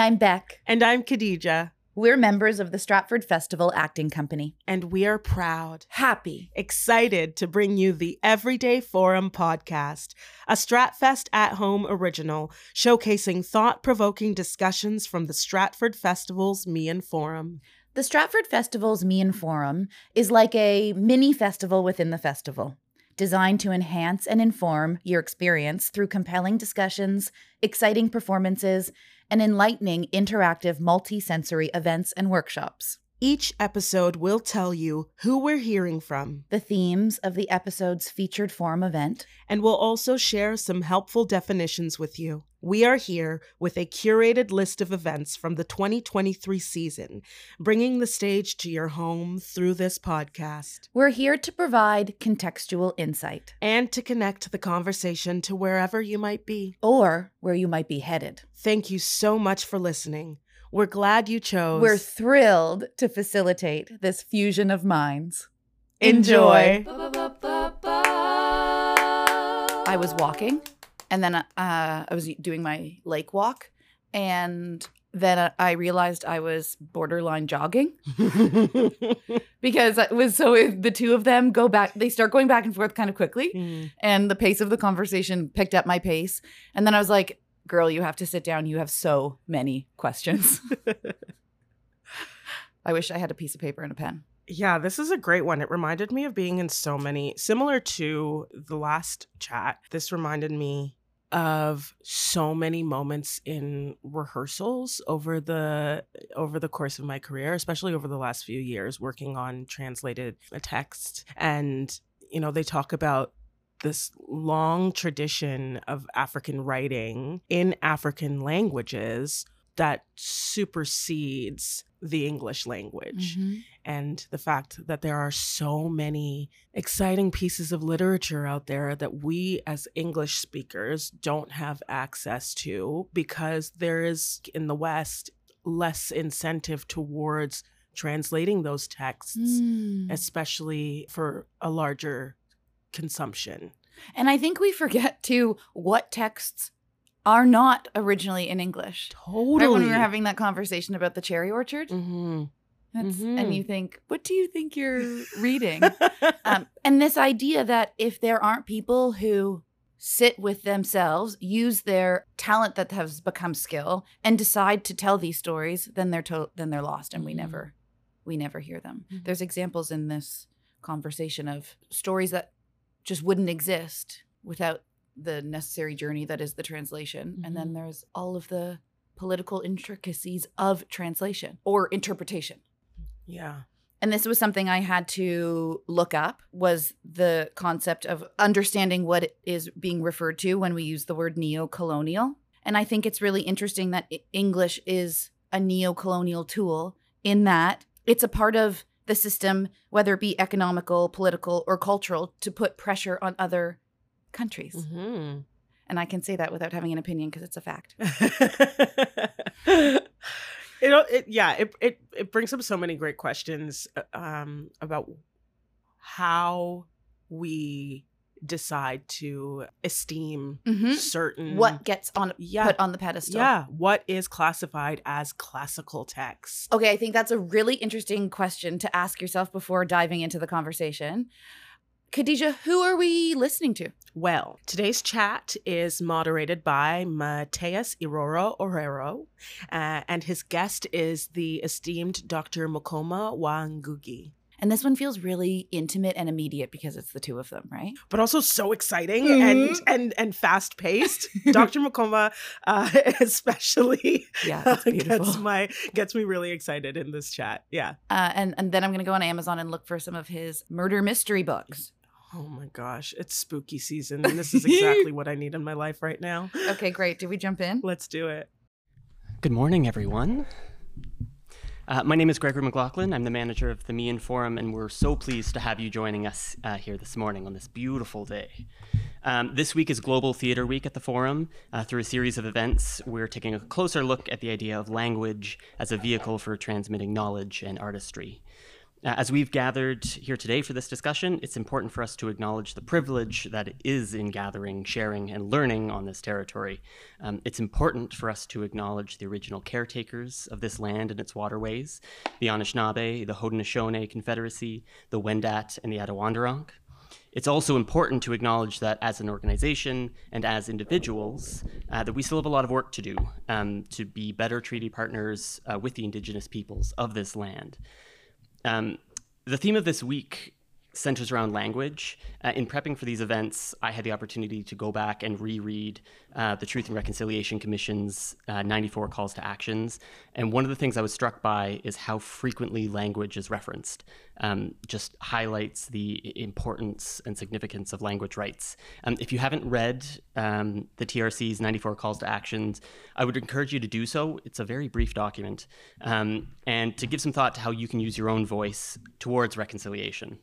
Hi, I'm Beck. And I'm Khadija. We're members of the Stratford Festival Acting Company. And we are proud, happy, excited to bring you the Everyday Forum podcast, a Stratfest at home original showcasing thought provoking discussions from the Stratford Festival's Meighen Forum. The Stratford Festival's Meighen Forum is like a mini festival within the festival, designed to enhance and inform your experience through compelling discussions, exciting performances, and enlightening interactive multi-sensory events and workshops. Each episode will tell you who we're hearing from, the themes of the episode's featured forum event, and we'll also share some helpful definitions with you. We are here with a curated list of events from the 2023 season, bringing the stage to your home through this podcast. We're here to provide contextual insight and to connect the conversation to wherever you might be or where you might be headed. Thank you so much for listening. We're glad you chose. We're thrilled to facilitate this fusion of minds. Enjoy. I was walking and then uh, I was doing my lake walk and then I realized I was borderline jogging because it was so the two of them go back, they start going back and forth kind of quickly. Mm. And the pace of the conversation picked up my pace. And then I was like, girl, you have to sit down. You have so many questions. I wish I had a piece of paper and a pen. Yeah, this is a great one. It reminded me of being in so many, similar to the last chat. This reminded me of so many moments in rehearsals over the over the course of my career especially over the last few years working on translated uh, text and you know they talk about this long tradition of African writing in African languages that supersedes the English language. Mm-hmm. And the fact that there are so many exciting pieces of literature out there that we as English speakers don't have access to because there is in the West less incentive towards translating those texts, mm. especially for a larger consumption. And I think we forget too what texts are not originally in English. Totally. Right when we were having that conversation about the cherry orchard. Mm-hmm. Mm-hmm. And you think, what do you think you're reading? um, and this idea that if there aren't people who sit with themselves, use their talent that has become skill, and decide to tell these stories, then they're to- then they're lost, and we mm-hmm. never we never hear them. Mm-hmm. There's examples in this conversation of stories that just wouldn't exist without the necessary journey that is the translation. Mm-hmm. And then mm-hmm. there's all of the political intricacies of translation or interpretation. Yeah. And this was something I had to look up was the concept of understanding what is being referred to when we use the word neo-colonial. And I think it's really interesting that English is a neo-colonial tool in that it's a part of the system, whether it be economical, political, or cultural, to put pressure on other countries. Mm-hmm. And I can say that without having an opinion because it's a fact. it, it, yeah, it, it it brings up so many great questions uh, um, about how we decide to esteem mm-hmm. certain what gets on yeah, put on the pedestal. Yeah, what is classified as classical text? Okay, I think that's a really interesting question to ask yourself before diving into the conversation. Khadija, who are we listening to? Well, today's chat is moderated by Mateus Iroro Orhero, uh, and his guest is the esteemed Dr. Mukoma wa Ngugi. And this one feels really intimate and immediate because it's the two of them, right? But also so exciting mm-hmm. and and and fast paced. Dr. Mukoma, uh, especially, yeah, gets my gets me really excited in this chat. Yeah, uh, and and then I'm gonna go on Amazon and look for some of his murder mystery books. Oh my gosh, it's spooky season, and this is exactly what I need in my life right now. Okay, great. Do we jump in? Let's do it. Good morning, everyone. Uh, my name is Gregory McLaughlin. I'm the manager of the Meighen Forum, and we're so pleased to have you joining us uh, here this morning on this beautiful day. Um, this week is Global Theatre Week at the Forum. Uh, through a series of events, we're taking a closer look at the idea of language as a vehicle for transmitting knowledge and artistry. Uh, as we've gathered here today for this discussion, it's important for us to acknowledge the privilege that is in gathering, sharing, and learning on this territory. Um, it's important for us to acknowledge the original caretakers of this land and its waterways the Anishinaabe, the Haudenosaunee Confederacy, the Wendat, and the Attawandaronk. It's also important to acknowledge that as an organization and as individuals, uh, that we still have a lot of work to do um, to be better treaty partners uh, with the indigenous peoples of this land. Um, the theme of this week centers around language. Uh, in prepping for these events, I had the opportunity to go back and reread uh, the Truth and Reconciliation Commission's uh, 94 calls to actions. And one of the things I was struck by is how frequently language is referenced. Um, just highlights the importance and significance of language rights. Um, if you haven't read um, the TRC's 94 calls to actions, I would encourage you to do so. It's a very brief document. Um, and to give some thought to how you can use your own voice towards reconciliation.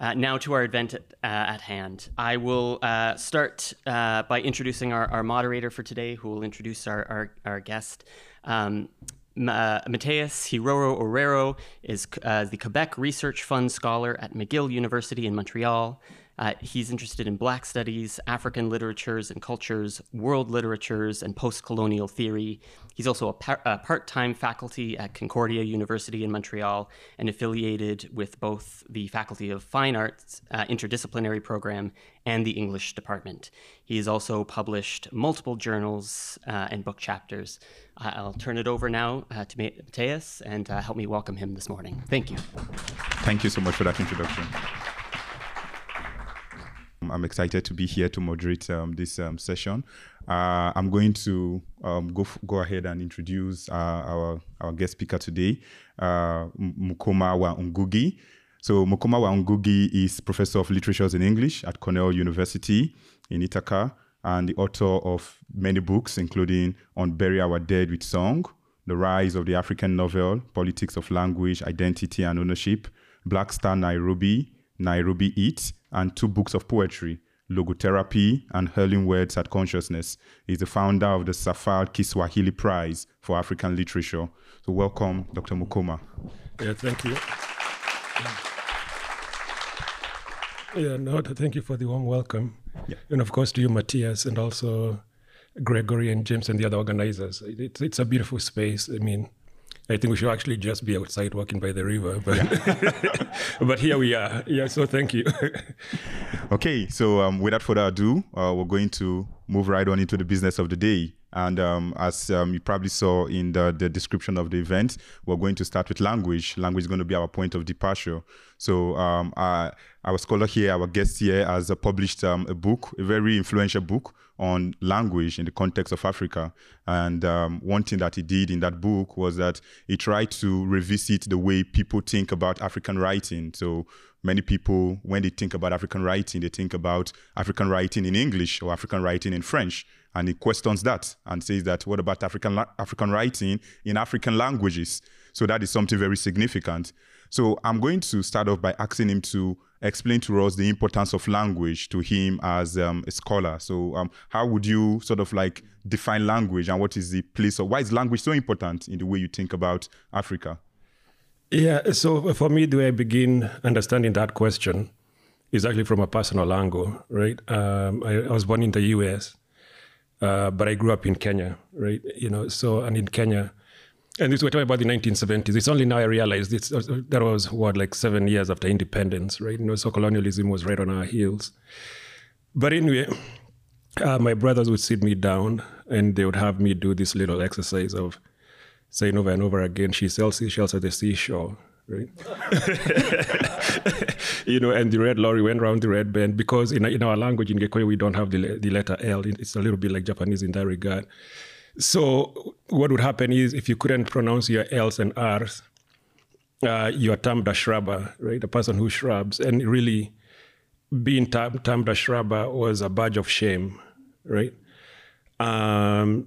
Uh, now to our event at, uh, at hand. I will uh, start uh, by introducing our, our, moderator for today, who will introduce our, our, our guest. Um, Mateus Iroro Orhero is uh, the Quebec Research Fund Scholar at McGill University in Montreal. Uh, he's interested in Black studies, African literatures and cultures, world literatures, and post colonial theory. He's also a, par- a part time faculty at Concordia University in Montreal and affiliated with both the Faculty of Fine Arts uh, interdisciplinary program and the English department. He has also published multiple journals uh, and book chapters. I'll turn it over now uh, to Mateus and uh, help me welcome him this morning. Thank you. Thank you so much for that introduction. I'm excited to be here to moderate um, this um, session. Uh, I'm going to um, go go ahead and introduce uh, our our guest speaker today, uh, Mukoma wa Ngugi. So Mukoma wa Ngugi is professor of literatures in English at Cornell University in Ithaca and the author of many books, including Unbury Our Dead with Song, The Rise of the African Novel, Politics of Language, Identity and Ownership, Black Star Nairobi, Nairobi Heat, and two books of poetry, Logotherapy and Hurling Words at Consciousness. He's the founder of the Safal Kiswahili Prize for African Literature. So welcome, Dr. Mukoma. Yeah, thank you. Yeah, no, thank you for the warm welcome. Yeah. And of course to you, Matthias, and also Gregory and James and the other organizers. It's, it's a beautiful space. I mean, I think we should actually just be outside walking by the river. But, yeah. but here we are. Yeah, so thank you. okay, so um, without further ado, uh, we're going to move right on into the business of the day. And um, as um, you probably saw in the, the, description of the event, we're going to start with language. Language is going to be our point of departure. So um, our, our scholar here, our guest here, has uh, published um, a book, a very influential book on language in the context of Africa. And um, one thing that he did in that book was that he tried to revisit the way people think about African writing. So many people, when they think about African writing, they think about African writing in English or African writing in French. And he questions that and says that what about African African writing in African languages? So that is something very significant. So I'm going to start off by asking him to explain to us the importance of language to him as um, a scholar. So um, how would you sort of like define language and what is the place of why is language so important in the way you think about Africa? Yeah, so for me, the way I begin understanding that question is actually from a personal angle, right? Um, I, I, was born in the U.S., uh, but I grew up in Kenya, right? You know, so and in Kenya, and this we're talking about the 1970s. It's only now I realized it's, uh, that was what like seven years after independence, right? You know, so colonialism was right on our heels. But anyway, uh, my brothers would sit me down and they would have me do this little exercise of saying over and over again, "She sells seashells at the seashore." Right, you know, and the red lorry went around the red bend because in, in our language in Gikuyu we don't have the, the letter L. It's a little bit like Japanese in that regard. So what would happen is if you couldn't pronounce your L's and R's, uh, you are termed a shrubber, right? A person who shrubs. And really, being termed, termed a shrubber was a badge of shame, right? Um,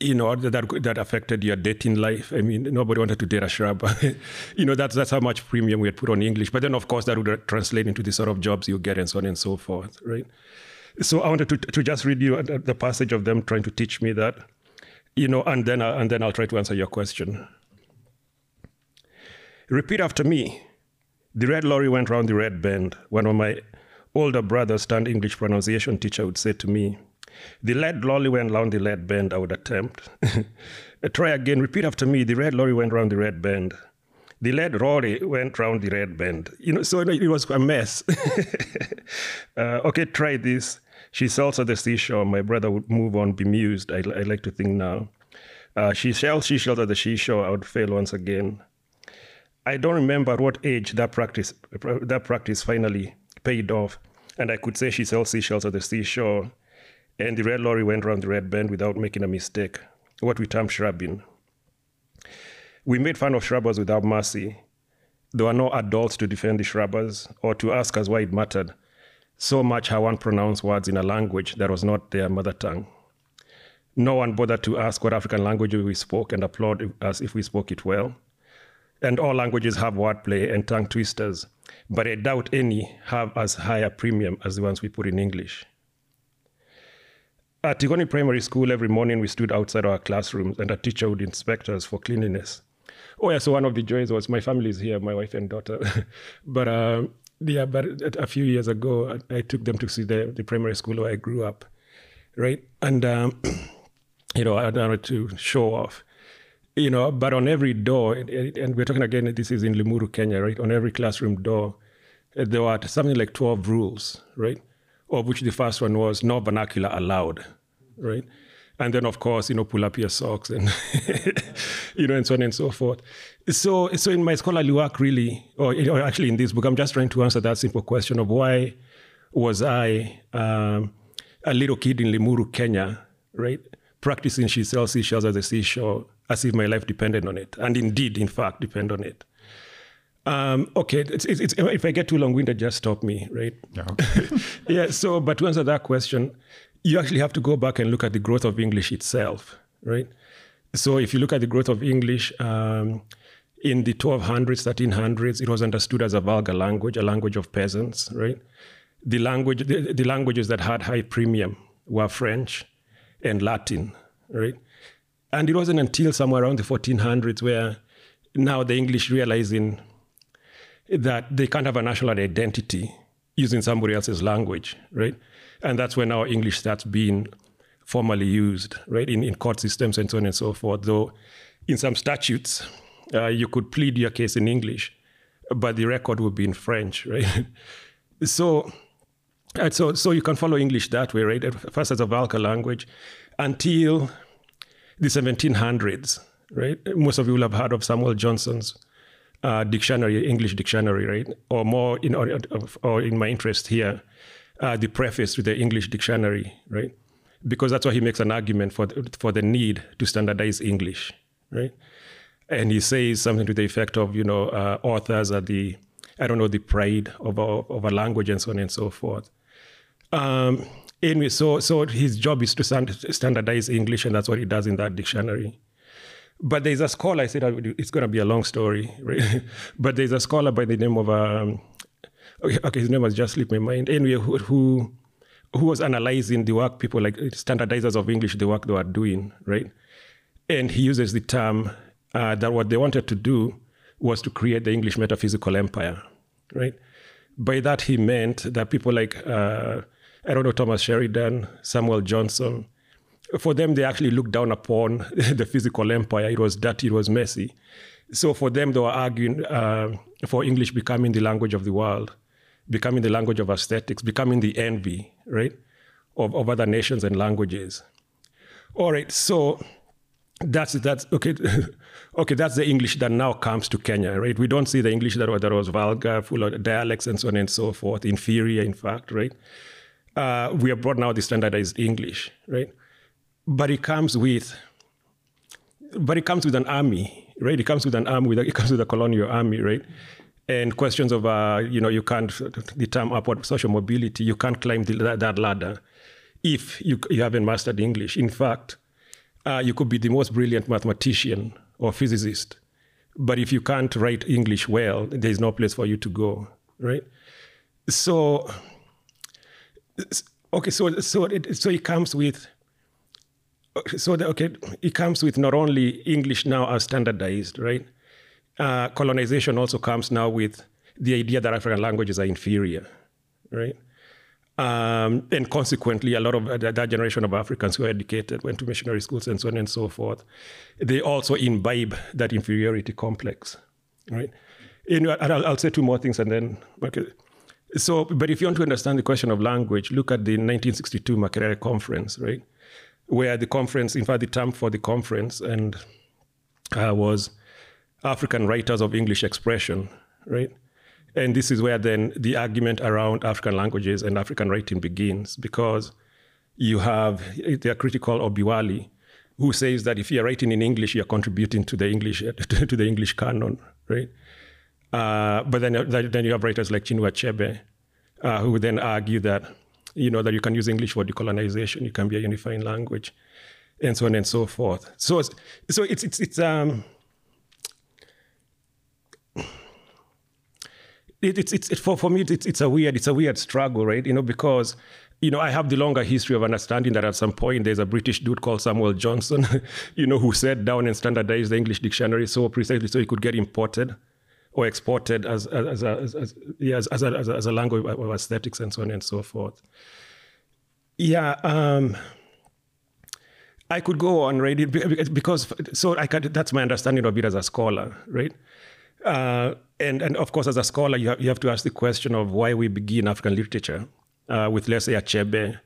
you know that that affected your dating life. I mean, nobody wanted to date a shrub. you know, that's that's how much premium we had put on English. But then, of course, that would translate into the sort of jobs you get and so on and so forth, right? So I wanted to to just read you the passage of them trying to teach me that you know, and then, and then I'll try to answer your question. Repeat after me. The red lorry went round the red bend. One of my older brothers turned English pronunciation teacher would say to me, The red lorry went round the red bend, I would attempt. Try again, repeat after me. The red lorry went round the red bend. The red lorry went round the red bend. You know, so it was a mess. uh, okay, try this. She sails at the seashore. My brother would move on, bemused. I, I like to think now. Uh, she shells, she at the seashore. I would fail once again. I don't remember at what age that practice that practice finally paid off, and I could say she sells seashells at the seashore, and the red lorry went around the red bend without making a mistake. What we term shrubbing. We made fun of shrubbers without mercy. There were no adults to defend the shrubbers or to ask us why it mattered so much how one pronounced words in a language that was not their mother tongue. No one bothered to ask what African language we spoke and applaud us if we spoke it well. And all languages have wordplay and tongue twisters, but I doubt any have as high a premium as the ones we put in English. At Tigoni Primary School, every morning we stood outside our classrooms and a teacher would inspect us for cleanliness. Oh, yeah, so one of the joys was my family is here, my wife and daughter. but uh, yeah, but a few years ago, I, took them to see the, the primary school where I grew up, right? And, um, you know, I wanted to show off you know, but on every door, and we're talking again, this is in Limuru, Kenya, right? On every classroom door, uh, there were something like 12 rules, right? Of which the first one was no vernacular allowed, right? And then, of course, you know, pull up your socks and, you know, and so on and so forth. So, so in my scholarly work, really, or, or actually in this book, I'm just trying to answer that simple question of why was I um, a little kid in Limuru, Kenya, right? Practicing she sells seashells at the seashore as if my life depended on it, and indeed, in fact, depend on it. Um, okay, it's, it's, it's, if I get too long-winded, just stop me, right? Yeah. yeah. So, but to answer that question, you actually have to go back and look at the growth of English itself, right? So, if you look at the growth of English um, in the 1200s, 1300s, it was understood as a vulgar language, a language of peasants, right? The language, the, the languages that had high premium were French and Latin, right? And it wasn't until somewhere around the 1400s where now the English realizing that they can't have a national identity using somebody else's language, right? And that's when our English starts being formally used, right, in, in court systems and so on and so forth. Though in some statutes, uh, you could plead your case in English, but the record would be in French, right? so, so, so you can follow English that way, right? First as a vulgar language until the 1700s, right? Most of you will have heard of Samuel Johnson's uh, dictionary, English dictionary, right? Or more in or, or in my interest here, uh, the preface to the English dictionary, right? Because that's why he makes an argument for the, for the need to standardize English, right? And he says something to the effect of, you know, uh, authors are the, I don't know, the pride of a, of language and so on and so forth. Um, anyway, so so his job is to standardize English, and that's what he does in that dictionary. But there's a scholar. I said it's going to be a long story, right? but there's a scholar by the name of um, okay, his name has just slipped my mind. Anyway, who, who who was analyzing the work people like standardizers of English, the work they were doing, right? And he uses the term uh, that what they wanted to do was to create the English metaphysical empire, right? By that he meant that people like uh, I don't know, Thomas Sheridan, Samuel Johnson. For them, they actually looked down upon the physical empire. It was dirty, it was messy. So for them, they were arguing uh, for English becoming the language of the world, becoming the language of aesthetics, becoming the envy, right, of, of other nations and languages. All right, so that's that's okay. okay, that's the English that now comes to Kenya, right? We don't see the English that, that was vulgar, full of dialects and so on and so forth, inferior, in fact, right? uh, we have brought now the standardized English, right? But it comes with, but it comes with an army, right? It comes with an army, it comes with a colonial army, right? And questions of, uh, you know, you can't, the term upward social mobility, you can't climb the, that, that, ladder if you, you haven't mastered English. In fact, uh, you could be the most brilliant mathematician or physicist, but if you can't write English well, there's no place for you to go, right? So okay, so so it so it comes with so the, okay, it comes with not only English now as standardized, right? Uh, colonization also comes now with the idea that African languages are inferior, right? Um, and consequently, a lot of uh, that generation of Africans who are educated went to missionary schools and so on and so forth. They also imbibe that inferiority complex, right? Know, I'll, I'll say two more things and then. Okay. So, but if you want to understand the question of language, look at the 1962 Makerere Conference, right? Where the conference, in fact, the term for the conference and uh, was African writers of English expression, right? And this is where then the argument around African languages and African writing begins, because you have the critical Obi Wali, who says that if you're writing in English, you're contributing to the English to the English canon, right? Uh, but then, then you have writers like Chinua Achebe, uh, who then argue that you know that you can use English for decolonization, you can be a unifying language, and so on and so forth. So, so it's it's it's um, it, it's it's it, for for me it's it's a weird it's a weird struggle, right? You know, because you know I have the longer history of understanding that at some point there's a British dude called Samuel Johnson, you know, who sat down and standardized the English dictionary so precisely so it could get imported or exported as as a, as, as, yeah, as, as, a, as, a, as a language of aesthetics and so on and so forth. Yeah. Um, I could go on, right? Because so I that's my understanding of it as a scholar, right? Uh, and, and of course, as a scholar, you have, you have to ask the question of why we begin African literature uh, with, let's say, Achebe,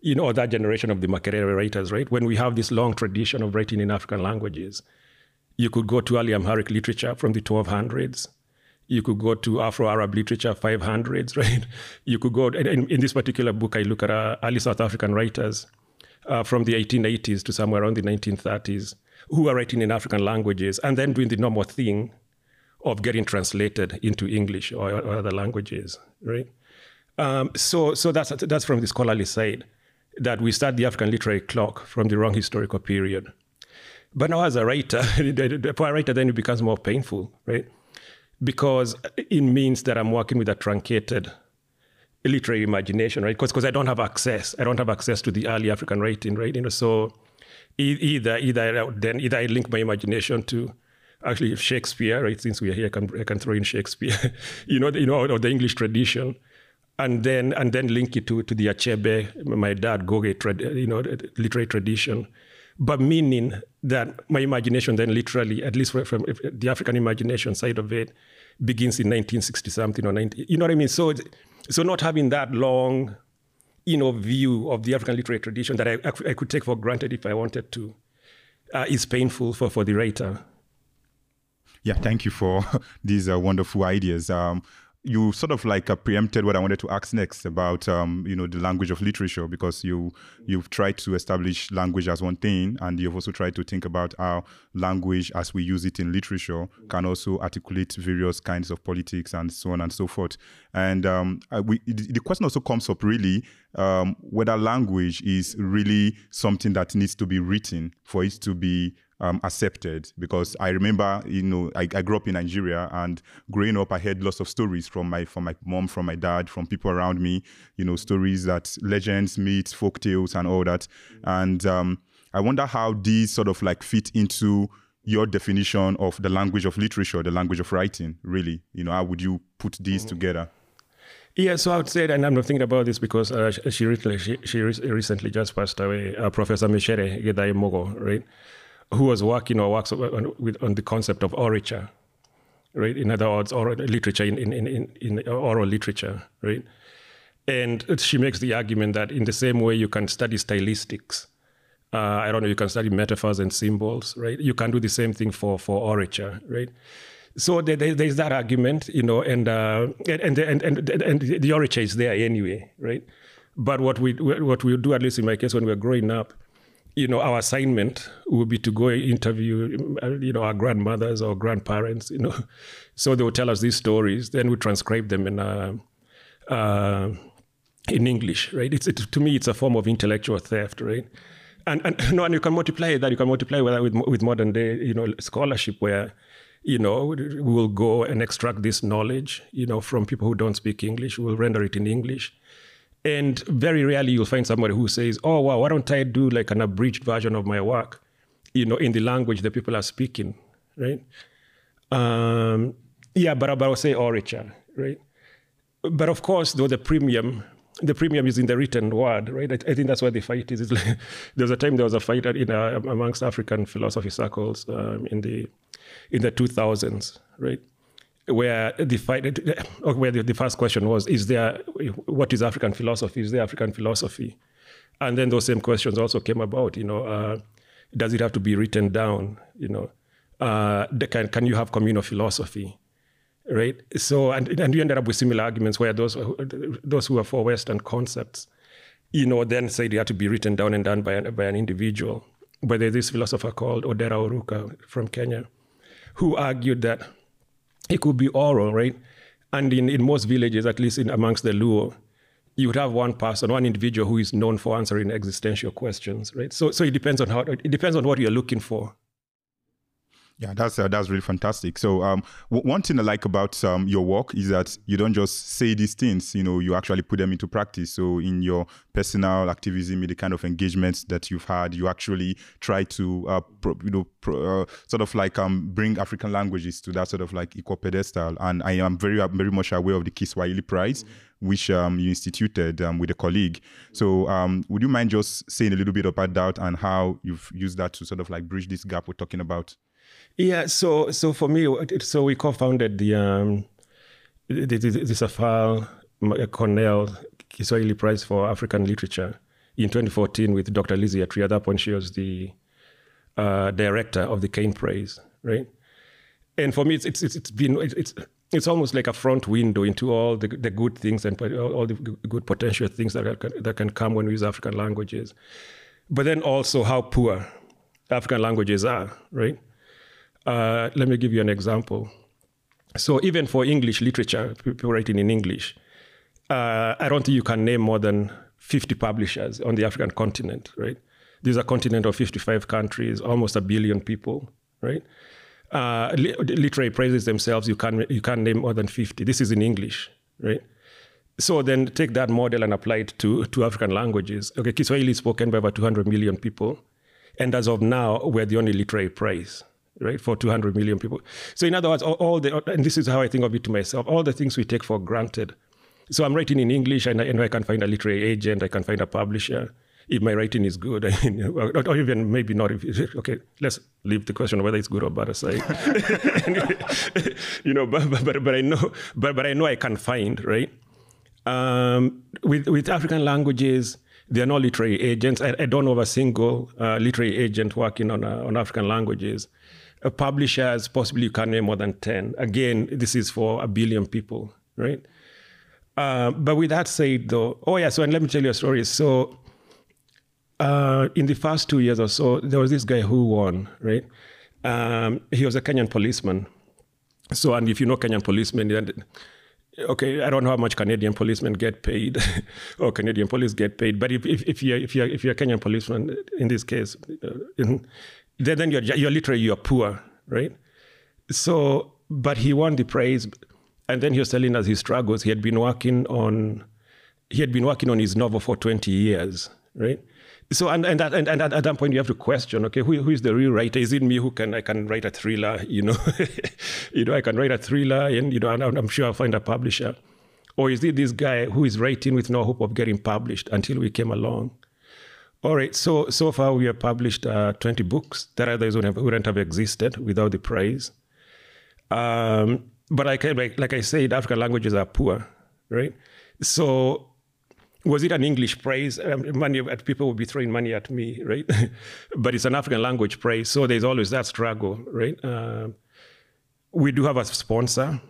you know, that generation of the Makerere writers, right? When we have this long tradition of writing in African languages, you could go to early Amharic literature from the 1200s. You could go to Afro-Arab literature, 500s, right? You could go, in, in this particular book, I look at uh, early South African writers uh, from the 1880s to somewhere around the 1930s who are writing in African languages and then doing the normal thing of getting translated into English or, or other languages, right? Um, so, so that's that's from the scholarly side that we start the African literary clock from the wrong historical period. But now, as a writer, for a writer, then it becomes more painful, right? Because it means that I'm working with a truncated literary imagination, right? Because I don't have access. I don't have access to the early African writing, right? You know, so either either then either I link my imagination to actually Shakespeare, right? Since we are here, I can, I can throw in Shakespeare, you know, you know, or the English tradition, and then and then link it to to the Achebe, my dad Ngugi, you know, literary tradition, but meaning that my imagination then literally, at least from, the African imagination side of it, begins in 1960 something or 90. You know what I mean? So, so not having that long, you know, view of the African literary tradition that I, I could take for granted if I wanted to, uh, is painful for, for the writer. Yeah, thank you for these uh, wonderful ideas. Um, you sort of like uh, preempted what I wanted to ask next about um, you know the language of literature because you you've tried to establish language as one thing and you've also tried to think about how language as we use it in literature can also articulate various kinds of politics and so on and so forth. And um, we, the question also comes up really um, whether language is really something that needs to be written for it to be um, accepted because I remember, you know, I, I, grew up in Nigeria and growing up, I heard lots of stories from my from my mom, from my dad, from people around me. You know, stories that legends, myths, folk tales, and all that. And um, I wonder how these sort of like fit into your definition of the language of literature, the language of writing. Really, you know, how would you put these mm-hmm. together? Yeah, so I would say, and I'm not thinking about this because uh, she, recently, she, she, recently just passed away, uh, Professor Micere Githae Mugo, right? Who was working or works on, with, on the concept of orature, right? In other words, oral literature in, in, in, in oral literature, right? And she makes the argument that in the same way you can study stylistics, uh, I don't know, you can study metaphors and symbols, right? You can do the same thing for, for orature, right? So there, there's that argument, you know, and, uh, and, and, and, and, the orature is there anyway, right? But what we, what we do, at least in my case, when we we're growing up, you know, our assignment would be to go interview, you know, our grandmothers or grandparents, you know. So they would tell us these stories, then we transcribe them in, uh, uh, in English, right? It's, it, to me, it's a form of intellectual theft, right? And, and, no, and you can multiply that, you can multiply with, with, with modern day, you know, scholarship where, you know, we will go and extract this knowledge, you know, from people who don't speak English, we will render it in English and very rarely you'll find somebody who says, oh, wow, why don't I do like an abridged version of my work, you know, in the language that people are speaking, right? Um, Yeah, but, but I would say orature, right? But of course, though the premium, the premium is in the written word, right? I, I think that's where the fight is. Like, there was a time there was a fight in uh, amongst African philosophy circles um, in the in the 2000s, right? Where the where the, the first question was, is there what is African philosophy? Is there African philosophy? And then those same questions also came about. You know, uh, does it have to be written down? You know, uh, can can you have communal philosophy? right? So, and, and we ended up with similar arguments where those, those who are for Western concepts, you know, then said they had to be written down and done by an, by an individual. But there's this philosopher called Odera Oruka from Kenya, who argued that it could be oral, right? And in, in most villages, at least in amongst the Luo, you would have one person, one individual who is known for answering existential questions, right? So, so it depends on how it depends on what you're looking for. Yeah, that's uh, that's really fantastic. So, um, w- one thing I like about um, your work is that you don't just say these things. You know, you actually put them into practice. So, in your personal activism, in the kind of engagements that you've had, you actually try to, uh, pro- you know, pro- uh, sort of like um, bring African languages to that sort of like equal pedestal. And I am very very much aware of the Kiswahili Prize. Mm-hmm which um, you instituted um, with a colleague. So, um, would you mind just saying a little bit about that and how you've used that to sort of like bridge this gap we're talking about? Yeah, so so for me, so we co-founded the um, the, the, the Safal Cornell Kiswahili Prize for African Literature in 2014 with Dr. Lizzy Attree. At that point, she was the uh, director of the Caine Prize, right? And for me, it's it's it's been it's it's almost like a front window into all the, the good things and all the good potential things that that can come when we use African languages, but then also how poor African languages are, right? Uh, let me give you an example. So even for English literature, people writing in English, uh, I don't think you can name more than 50 publishers on the African continent, right? This is a continent of 55 countries, almost a billion people, right? Uh, literary prizes themselves, you can you can name more than 50. This is in English, right? So then take that model and apply it to, to African languages. Okay, Kiswahili is spoken by about 200 million people. And as of now, we're the only literary prize, right, for 200 million people. So in other words, all, all, the, and this is how I think of it to myself, all the things we take for granted. So I'm writing in English and I, and I can find a literary agent, I can find a publisher. If my writing is good, I mean, or even maybe not. If, okay, let's leave the question whether it's good or bad aside. you know, but, but, but I know, but, but I know I can find, right? Um, with, with African languages, there are no literary agents. I, I don't know of a single uh, literary agent working on, uh, on African languages publishers, possibly you can name more than 10. Again, this is for a billion people, right? Uh, but with that said, though, oh yeah, so and let me tell you a story. So uh, in the first two years or so, there was this guy who won, right? Um, he was a Kenyan policeman. So, and if you know Kenyan policemen, then, okay, I don't know how much Canadian policemen get paid or Canadian police get paid, but if, if, if, you're, if, you're, if you're a Kenyan policeman, in this case, uh, in, then, then you're, you're literally you're poor, right? So, but he won the praise, and then he was telling us his struggles. He had been working on, he had been working on his novel for 20 years, right? So, and and, that, and, and at that point you have to question, okay, who, who is the real writer? Is it me who can I can write a thriller? You know, you know, I can write a thriller, and you know, and I'm sure I'll find a publisher. Or is it this guy who is writing with no hope of getting published until we came along? All right. So so far we have published uh, 20 books that have, wouldn't have existed without the prize. Um, but like, like like I said, African languages are poor, right? So was it an English praise? Um, money people would be throwing money at me, right? but it's an African language praise, so there's always that struggle, right? Uh, we do have a sponsor.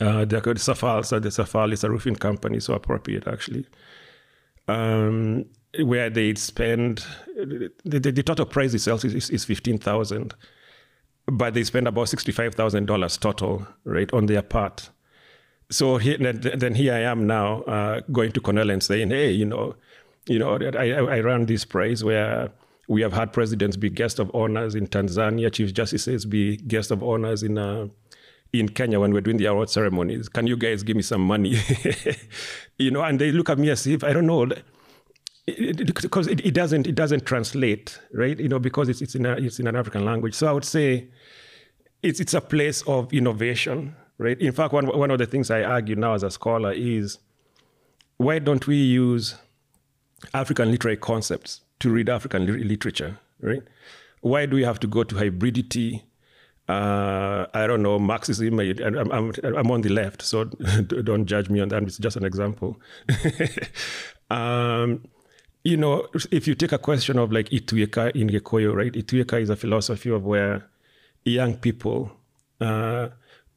Uh, they're called Safal. So the Safal is a roofing company, so appropriate actually. Um, where they spend the, the, the total price itself is, is, is fifteen thousand, but they spend about sixty five thousand dollars total, right, on their part. So he, then here I am now uh, going to Cornell and saying, hey, you know, you know, I, I run this prize where we have had presidents be guest of honors in Tanzania, chief justices be guest of honors in uh, in Kenya when we're doing the award ceremonies. Can you guys give me some money? you know, and they look at me as if I don't know because it, it, doesn't it doesn't translate right you know because it's it's in a, it's in an African language so I would say it's it's a place of innovation right? In fact, one, one of the things I argue now as a scholar is why don't we use African literary concepts to read African literature, right? Why do we have to go to hybridity? Uh, I don't know, Marxism. I'm, I'm, I'm on the left, so don't judge me on that. It's just an example. um, you know, if you take a question of like Itueka in Gikuyu, right? Itueka is a philosophy of where young people uh,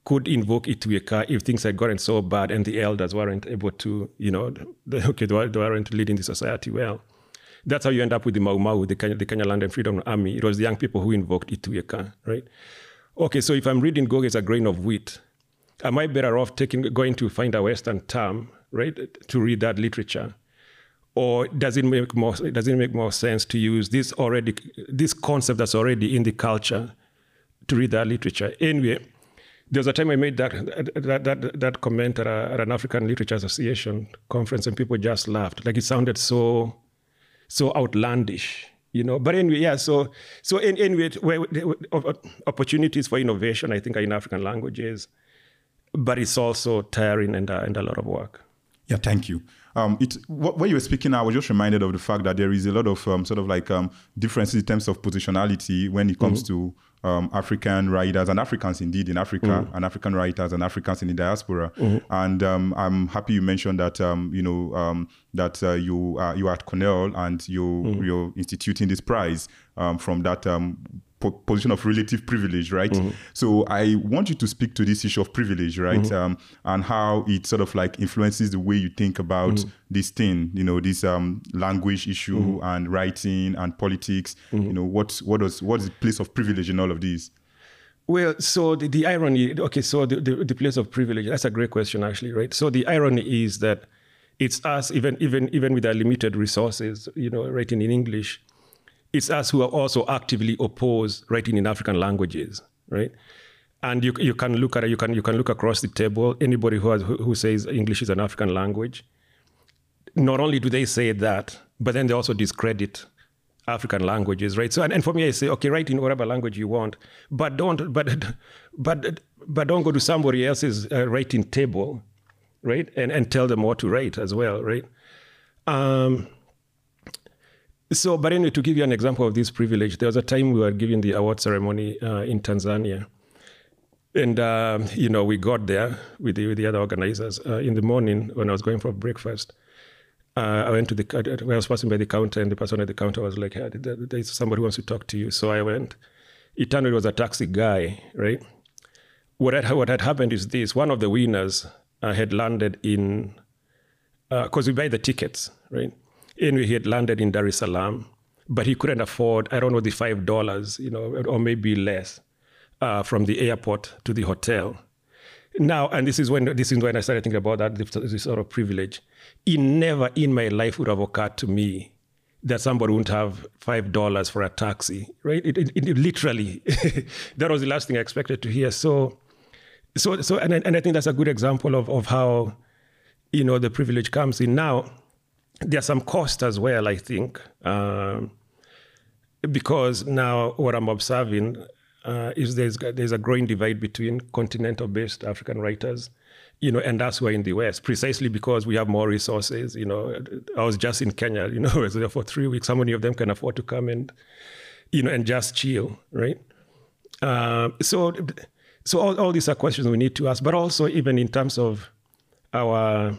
could invoke Itueka if things had gotten so bad and the elders weren't able to, you know, okay, they weren't leading the society well. That's how you end up with the Mau Mau, the Kenya, the Kenya Land and Freedom Army. It was the young people who invoked Itueka, right? Okay, so if I'm reading Ngugi as a grain of wheat, am I better off taking going to find a Western term, right, to read that literature? Or does it make more does it make more sense to use this already this concept that's already in the culture to read that literature? Anyway, there was a time I made that that that, that comment at, a, at an African Literature Association conference, and people just laughed. Like it sounded so so outlandish, you know. But anyway, yeah. So so in, anyway, where, opportunities for innovation, I think, are in African languages, but it's also tiring and uh, and a lot of work. Yeah, thank you. Um, it what, you were speaking, I was just reminded of the fact that there is a lot of um, sort of like um, differences in terms of positionality when it comes mm-hmm. to um, African writers and Africans indeed in Africa mm-hmm. and African writers and Africans in the diaspora. Mm-hmm. And um, I'm happy you mentioned that um, you know um, that uh, you uh, you are at Cornell and you mm-hmm. you're instituting this prize um, from that um, position of relative privilege, right? Mm-hmm. So I want you to speak to this issue of privilege, right? Mm-hmm. Um, and how it sort of like influences the way you think about mm-hmm. this thing, you know, this um, language issue mm-hmm. and writing and politics. Mm-hmm. You know, what what does what is the place of privilege in all of these? Well, so the, the irony, okay, so the, the, the place of privilege, that's a great question actually, right? So the irony is that it's us, even even even with our limited resources, you know, writing in English, it's us who are also actively oppose writing in African languages, right? And you, you can look at it, you can you can look across the table. Anybody who has, who says English is an African language, not only do they say that, but then they also discredit African languages, right? So and, and for me, I say, okay, write in whatever language you want, but don't but but but don't go to somebody else's uh, writing table, right? And and tell them what to write as well, right? Um, so, but anyway, to give you an example of this privilege, there was a time we were giving the award ceremony uh, in Tanzania. And, um, you know, we got there with the, with the other organizers. Uh, in the morning, when I was going for breakfast, uh, I went to the, I was passing by the counter, and the person at the counter was like, hey, there's somebody who wants to talk to you. So I went. It turned out it was a taxi guy, right? What had, what had happened is this one of the winners uh, had landed in, because uh, we buy the tickets, right? Anyway, he had landed in Dar es Salaam, but he couldn't afford, I don't know, the $5, you know, or maybe less uh, from the airport to the hotel. Now, and this is when this is when I started thinking about that this sort of privilege. It never in my life would have occurred to me that somebody wouldn't have five dollars for a taxi, right? It, it, it literally, that was the last thing I expected to hear. So, so, so, and, and I think that's a good example of of how, you know, the privilege comes in. Now, there's some cost as well, I think, um, because now what I'm observing uh, is there's there's a growing divide between continental-based African writers, you know, and us who are in the West, precisely because we have more resources. You know, I was just in Kenya, you know, I was there for three weeks. How many of them can afford to come and, you know, and just chill, right? Uh, so, so all, all these are questions we need to ask, but also even in terms of our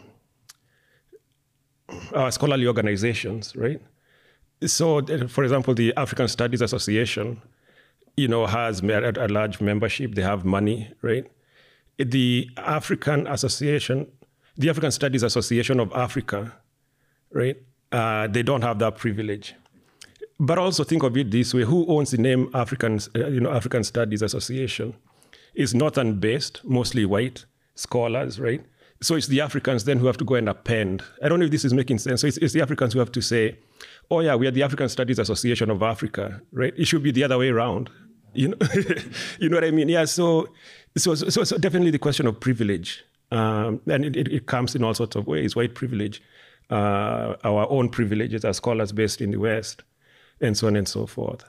uh, scholarly organizations, right? So, for example, the African Studies Association, you know, has a, a large membership. They have money, right? The African Association, the African Studies Association of Africa, right? Uh, they don't have that privilege. But also think of it this way: Who owns the name African, uh, you know, African Studies Association? It's northern-based, mostly white scholars, right? So it's the Africans then who have to go and append. I don't know if this is making sense. So it's, it's the Africans who have to say, oh yeah, we are the African Studies Association of Africa, right? It should be the other way around. You know, you know what I mean? Yeah. So, so, so, so definitely the question of privilege, um, and it, it, comes in all sorts of ways: white privilege, uh, our own privileges as scholars based in the West, and so on and so forth.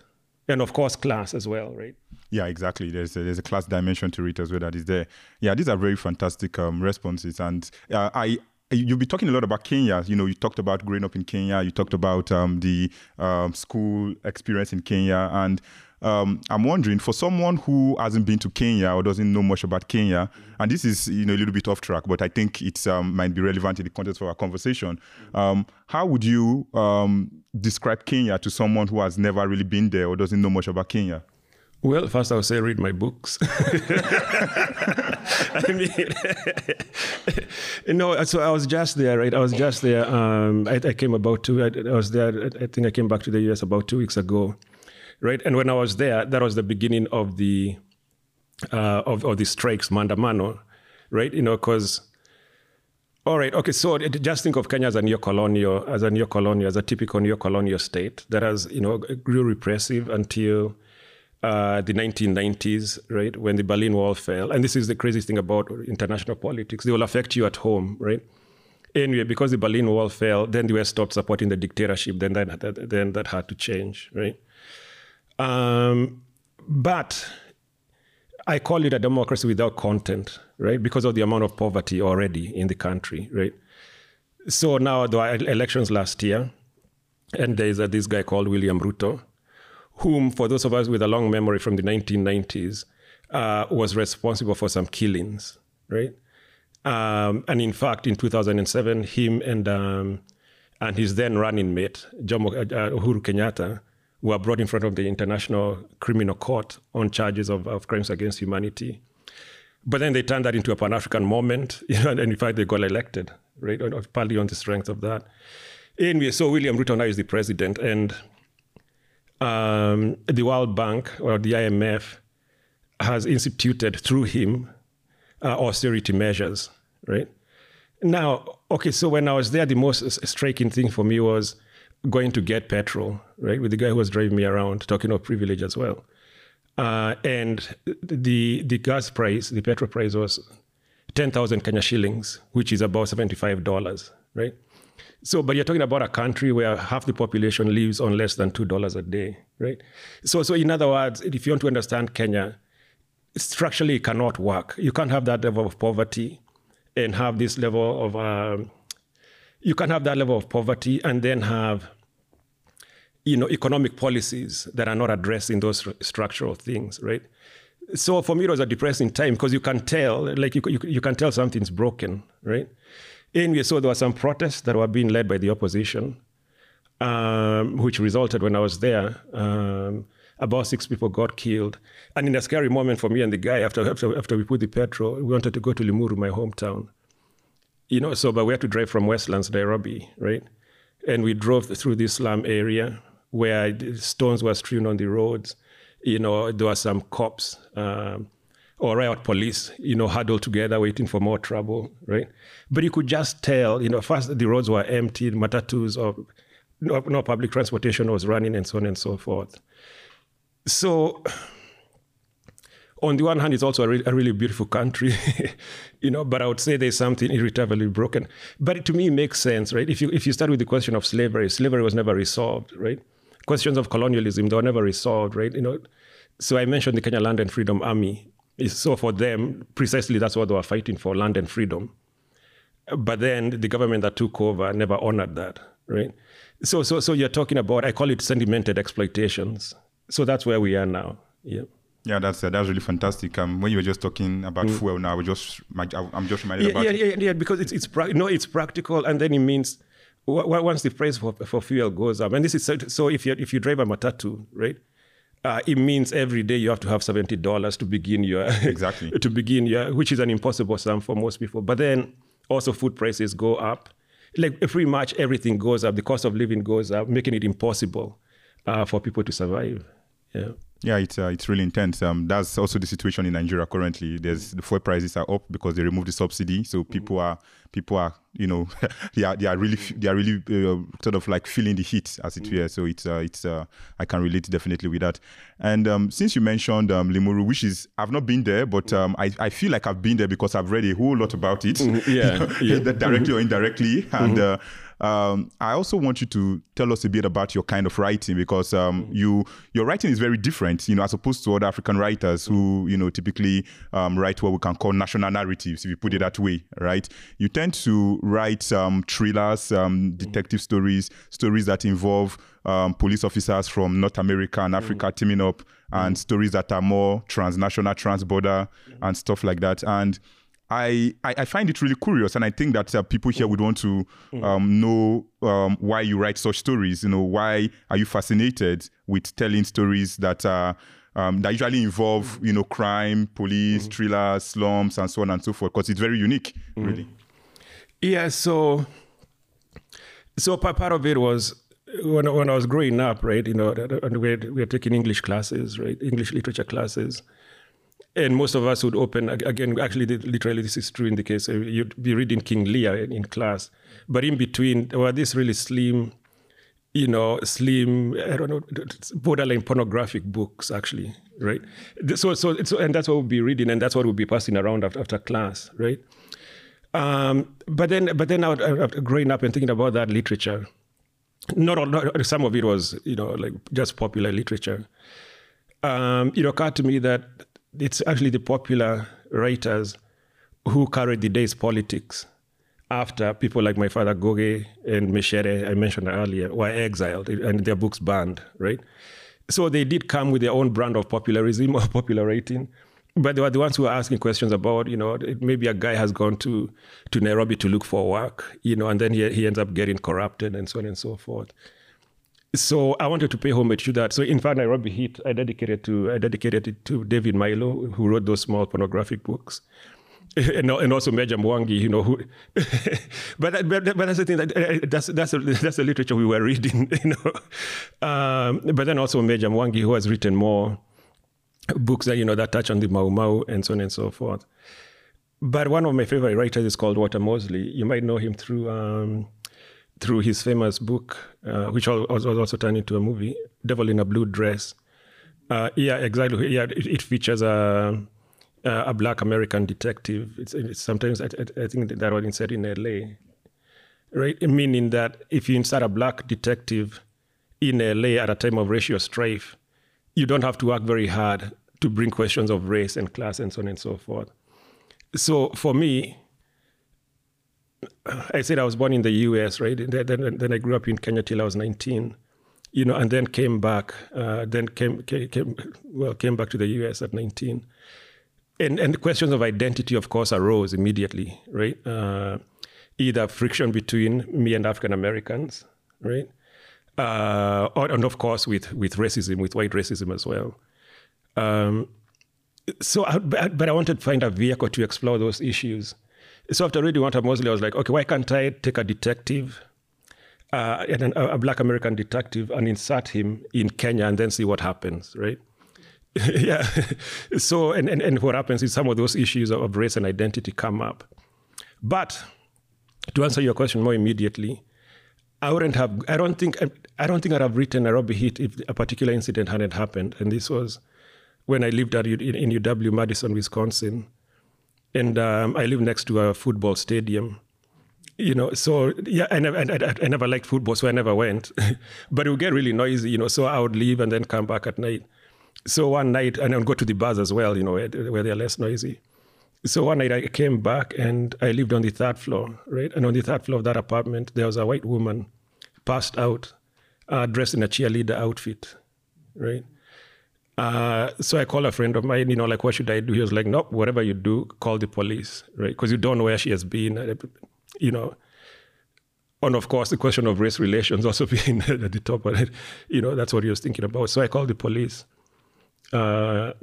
and of course class as well, right? Yeah, exactly. There's a, there's a class dimension to it as well that is there. Yeah, these are very fantastic um, responses, and uh, I you'll be talking a lot about Kenya. You know, you talked about growing up in Kenya. You talked about um, the um, school experience in Kenya, and um, I'm wondering for someone who hasn't been to Kenya or doesn't know much about Kenya, and this is you know a little bit off track, but I think it um, might be relevant in the context of our conversation. Um, how would you um, describe Kenya to someone who has never really been there or doesn't know much about Kenya? Well, first I would say read my books. I mean, you know, so I was just there, right? I was just there. Um, I, I, came about two. I, I, was there. I think I came back to the US about two weeks ago, right? And when I was there, that was the beginning of the uh, of, of the strikes, Maandamano, right? You know, because all right, okay. So just think of Kenya as a neo-colonial, as a neo-colonial, as a typical neo-colonial state that has, you know, grew repressive until uh, the 1990s, right, when the Berlin Wall fell. And this is the crazy thing about international politics. They will affect you at home, right? Anyway, because the Berlin Wall fell, then the US stopped supporting the dictatorship. Then that, then that had to change, right? Um, but I call it a democracy without content, right? Because of the amount of poverty already in the country, right? So now there were elections last year, and there's a, this guy called William Ruto, whom, for those of us with a long memory from the 1990s, uh, was responsible for some killings, right? Um, and in fact, in 2007, him and um, and his then running mate, Jomo, uh, Uhuru Kenyatta, were brought in front of the International Criminal Court on charges of, of crimes against humanity. But then they turned that into a Pan African moment, you know, and in fact, they got elected, right? Partly on the strength of that. Anyway, so William Ruto now is the president, and um, the World Bank or the IMF has instituted through him uh, austerity measures, right? Now, okay, so when I was there, the most striking thing for me was going to get petrol, right, with the guy who was driving me around, talking of privilege as well. Uh, and the the gas price, the petrol price was 10,000 Kenya shillings, which is about $75, right? So, but you're talking about a country where half the population lives on less than two dollars a day, right? So, so in other words, if you want to understand Kenya, structurally it cannot work. You can't have that level of poverty and have this level of. Um, you can't have that level of poverty and then have, you know, economic policies that are not addressing those structural things, right? So for me, it was a depressing time because you can tell, like you, you, you can tell something's broken, right? Anyway, so there were some protests that were being led by the opposition, um, which resulted when I was there. Um, about six people got killed. And in a scary moment for me and the guy, after, after, after we put the petrol, we wanted to go to Limuru, my hometown. You know, so, but we had to drive from Westlands, Nairobi, right? And we drove through this slum area where stones were strewn on the roads. You know, there were some cops. Um, or riot police, you know, huddled together waiting for more trouble, right? But you could just tell, you know, first the roads were empty, matatus or no, no public transportation was running and so on and so forth. So on the one hand, it's also a, re- a really beautiful country, you know, but I would say there's something irretrievably broken. But to me, it makes sense, right? If you, if you start with the question of slavery, slavery was never resolved, right? Questions of colonialism, they were never resolved, right? You know, so I mentioned the Kenya Land and Freedom Army so for them, precisely that's what they were fighting for, land and freedom. But then the government that took over never honored that, right? So, so, so you're talking about, I call it sedimented exploitations. So that's where we are now. Yeah. Yeah, that's uh, that's really fantastic. Um, when you were just talking about mm. fuel, now we just I'm just reminded yeah, about yeah, yeah, yeah, because it's it's pra- no, it's practical, and then it means w- once the price for, for fuel goes up, and this is so, so if you if you drive a matatu, right, uh, it means every day you have to have seventy dollars to begin your exactly to begin your, which is an impossible sum for most people. But then also food prices go up. Like pretty much everything goes up. The cost of living goes up, making it impossible uh, for people to survive. Yeah. Yeah, it's uh, it's really intense. Um, that's also the situation in Nigeria currently. There's the fuel prices are up because they removed the subsidy, so people are people are you know they are they are really they are really uh, sort of like feeling the heat as it were. So it's uh, it's uh, I can relate definitely with that. And um, since you mentioned um, Limuru, which is I've not been there, but um, I I feel like I've been there because I've read a whole lot about it. Mm-hmm. Yeah, you know, yeah. directly mm-hmm. or indirectly, and. Mm-hmm. Um, I also want you to tell us a bit about your kind of writing because um, mm-hmm. you your writing is very different, you know, as opposed to other African writers who, you know, typically um, write what we can call national narratives, if you put it that way, right? You tend to write um, thrillers, um, mm-hmm. detective stories, stories that involve um, police officers from North America and Africa mm-hmm. teaming up, and stories that are more transnational, transborder, and stuff like that. And I, I, find it really curious, and I think that uh, people here would want to mm. um, know um, why you write such stories. You know, why are you fascinated with telling stories that are um, that usually involve you know crime, police, mm. thrillers, slums, and so on and so forth? Because it's very unique, mm. really. Yeah. So, so part of it was when when I was growing up, right? You know, we we were taking English classes, right? English literature classes and most of us would open again. Actually, literally, this is true in the case uh, you'd be reading King Lear in class, but in between there were these really slim, you know, slim, I don't know, borderline pornographic books actually, right? So, so, so and that's what we'll be reading, and that's what we'll be passing around after, after class, right? Um, but then, but then, after growing up and thinking about that literature, not, all, not some of it was, you know, like just popular literature. Um, it occurred to me that it's actually the popular writers who carried the day's politics after people like my father Ngugi and Micere, I mentioned earlier, were exiled and their books banned, right? So they did come with their own brand of popularism or popular rating, but they were the ones who were asking questions about, you know, maybe a guy has gone to, to Nairobi to look for work, you know, and then he, he ends up getting corrupted and so on and so forth so I wanted to pay homage to that. So in fact, Nairobi Heat, I dedicated to I dedicated it to David Maillu, who wrote those small pornographic books. And, and also Meja Mwangi, you know, who, but, but but that's the thing that uh, that's that's a, that's the literature we were reading, you know. Um, but then also Meja Mwangi, who has written more books that you know that touch on the Mau Mau and so on and so forth. But one of my favorite writers is called Walter Mosley. You might know him through um, through his famous book, uh, which was also turned into a movie, Devil in a Blue Dress. Uh, yeah, exactly. Yeah, it, it features a, a black American detective. It's, it's sometimes I, I, think that was set in LA, right? Meaning that if you insert a black detective in LA at a time of racial strife, you don't have to work very hard to bring questions of race and class and so on and so forth. So for me, I said I was born in the U.S., right? Then, then I grew up in Kenya till I was 19, you know, and then came back. Uh, then came, came, well came back to the U.S. at 19, and and questions of identity, of course, arose immediately, right? Uh, either friction between me and African Americans, right? Uh, or, and of course with with racism, with white racism as well. Um, so, I, but I wanted to find a vehicle to explore those issues so after reading Walter Mosley, I was like, okay, why can't I take a detective, uh, and a black American detective, and insert him in Kenya and then see what happens, right? yeah. so, and, and, and what happens is some of those issues of race and identity come up. But to answer your question more immediately, I wouldn't have, I don't think, I don't think I'd have written Nairobi Heat if a particular incident hadn't happened. And this was when I lived at, in UW Madison, Wisconsin and um, I live next to a football stadium. You know, so yeah, I never, I, I never liked football, so I never went. but it would get really noisy, you know. So I would leave and then come back at night. So one night, and I would go to the bars as well, you know, where they're less noisy. So one night I came back and I lived on the third floor, right? And on the third floor of that apartment, there was a white woman passed out, uh, dressed in a cheerleader outfit, right? Uh, so I called a friend of mine, you know, like, what should I do? He was like, no, whatever you do, call the police, right? Because you don't know where she has been, uh, you know. And of course, the question of race relations also being at the top of it, you know, that's what he was thinking about. So I called the police. Uh,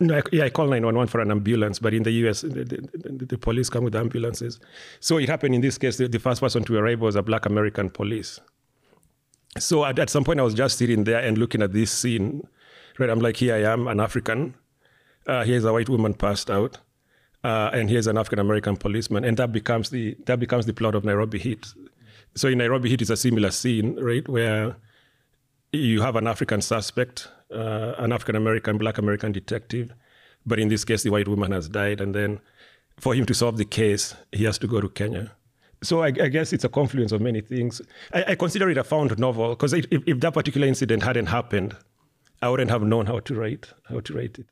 no, I, yeah, I called 911 for an ambulance, but in the US, the, the, the police come with ambulances. So it happened in this case, the, the, first person to arrive was a black American police. So at, at some point, I was just sitting there and looking at this scene right? I'm like, here I am, an African. Uh, here's a white woman passed out, uh, and here's an African American policeman, and that becomes the that becomes the plot of Nairobi Heat. So in Nairobi Heat is a similar scene, right, where you have an African suspect, uh, an African American, Black American detective, but in this case, the white woman has died, and then for him to solve the case, he has to go to Kenya so I, I, guess it's a confluence of many things. I, I consider it a found novel because if, if that particular incident hadn't happened, I wouldn't have known how to write how to write it.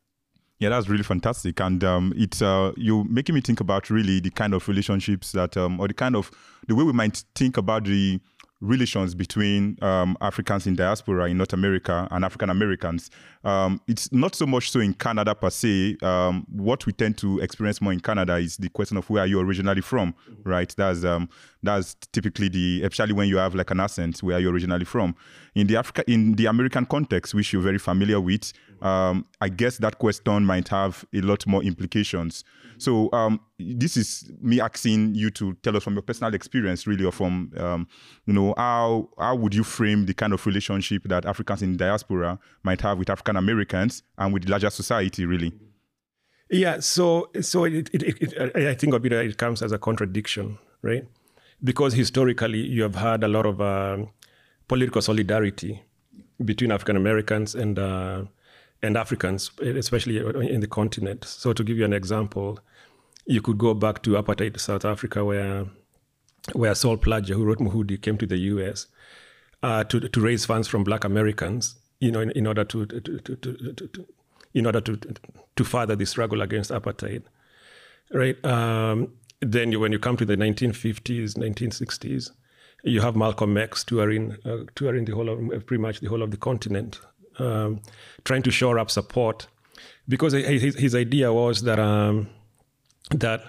Yeah, that's really fantastic, and um, it's uh, you making me think about really the kind of relationships that, um, or the kind of the way we might think about the relations between um, Africans in diaspora in North America and African Americans. Um, it's not so much so in Canada per se. Um, what we tend to experience more in Canada is the question of where are you originally from, right? That's um, that's typically the, especially when you have like an accent, where you're originally from. In the Africa, in the American context, which you're very familiar with, um, I guess that question might have a lot more implications. So um, this is me asking you to tell us from your personal experience, really, or from um, you know how how would you frame the kind of relationship that Africans in diaspora might have with African Americans and with larger society, really. Yeah, so so it, it, it, I think it it comes as a contradiction, right? Because historically you have had a lot of uh, political solidarity between African Americans and uh, and Africans, especially in the continent. So, to give you an example, you could go back to apartheid South Africa, where where Sol Plaatje, who wrote Mhudi, came to the U.S. Uh, to to raise funds from Black Americans, you know, in, in order to, to, to, to, in order to to further the struggle against apartheid, right? Um, then you, when you come to the 1950s, 1960s, you have Malcolm X touring uh, touring the whole of pretty much the whole of the continent, um, trying to shore up support, because his, his idea was that um, that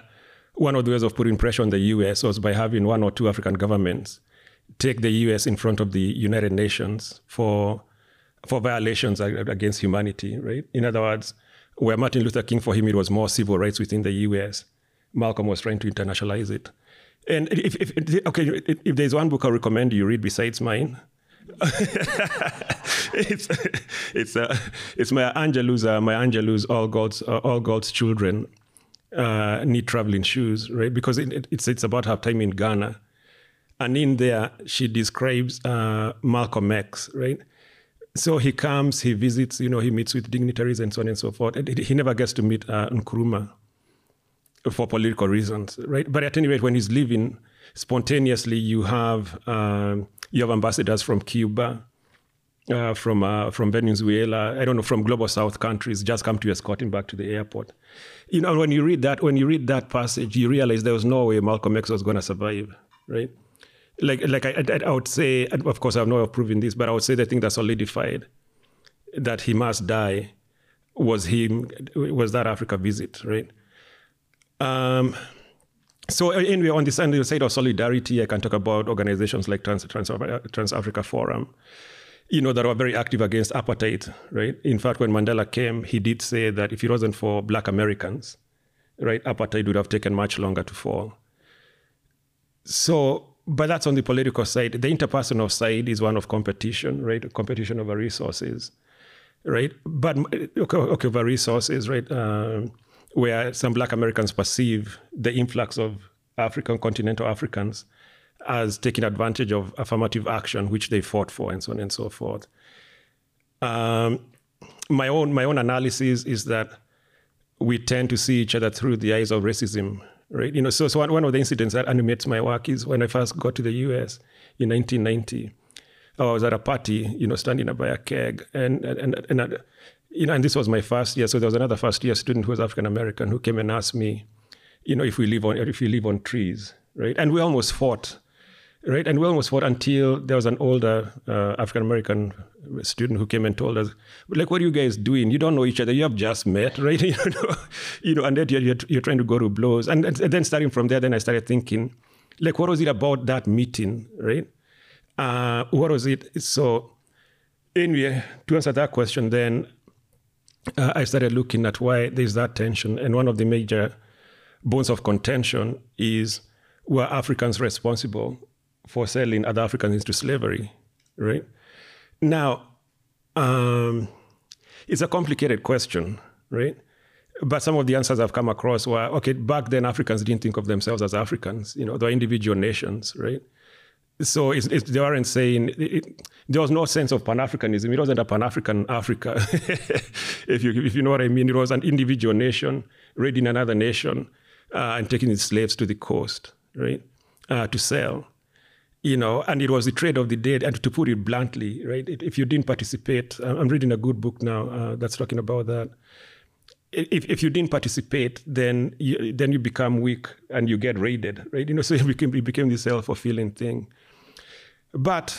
one of the ways of putting pressure on the U.S. was by having one or two African governments take the U.S. in front of the United Nations for for violations against humanity. Right. In other words, where Martin Luther King for him it was more civil rights within the U.S. Malcolm was trying to internationalize it. And if, if, okay, if there's one book I recommend you read besides mine, it's it's uh, it's Maya Angelou's uh, Maya Angelou's All God's uh, All God's Children uh, Need Traveling Shoes, right? Because it, it, it's it's about her time in Ghana, and in there she describes uh, Malcolm X, right? So he comes, he visits, you know, he meets with dignitaries and so on and so forth. And he never gets to meet uh, Nkrumah for political reasons, right? But at any rate, when he's leaving, spontaneously you have um, you have ambassadors from Cuba, uh, from uh, from Venezuela, I don't know, from global South countries, just come to escort him back to the airport. You know, when you read that, when you read that passage, you realize there was no way Malcolm X was going to survive, right? Like, like I, I, I, would say, of course, I have no way of proving this, but I would say the thing that solidified that he must die was him, was that Africa visit, right? Um, so anyway, on this, the side of solidarity, I can talk about organizations like Trans, Trans, Trans Africa Forum, you know, that were very active against apartheid, right? In fact, when Mandela came, he did say that if it wasn't for Black Americans, right, apartheid would have taken much longer to fall. So, but that's on the political side. The interpersonal side is one of competition, right? Competition over resources, right? But okay, okay over resources, right? Um, where some black Americans perceive the influx of African continental Africans as taking advantage of affirmative action, which they fought for, and so on and so forth. Um, my own my own analysis is that we tend to see each other through the eyes of racism, right? You know, so, so one of the incidents that animates my work is when I first got to the U.S. in 1990. I was at a party, you know, standing up by a keg, and and and, and you know, and this was my first year. So there was another first year student who was African American who came and asked me, you know, if we live on if you live on trees, right? And we almost fought, right? And we almost fought until there was an older uh, African American student who came and told us, like, what are you guys doing? You don't know each other. You have just met, right? you know, you know, and then you're, you're trying to go to blows. And, and then starting from there, then I started thinking, like, what was it about that meeting, right? Uh, what was it? So anyway, to answer that question, then uh, I started looking at why there's that tension. And one of the major bones of contention is were Africans responsible for selling other Africans into slavery, right? Now, um, it's a complicated question, right? But some of the answers I've come across were okay, back then Africans didn't think of themselves as Africans, you know, they're individual nations, right? so it's, it's, they weren't saying it, there was no sense of Pan Africanism. It wasn't a Pan African Africa, if you if you know what I mean. It was an individual nation raiding another nation uh, and taking its slaves to the coast, right? uh, to sell. You know, and it was the trade of the dead. And to put it bluntly, right? If you didn't participate, I'm reading a good book now uh, that's talking about that. If, if you didn't participate, then you, then you become weak and you get raided, right? You know, so it became, it became this self fulfilling thing. But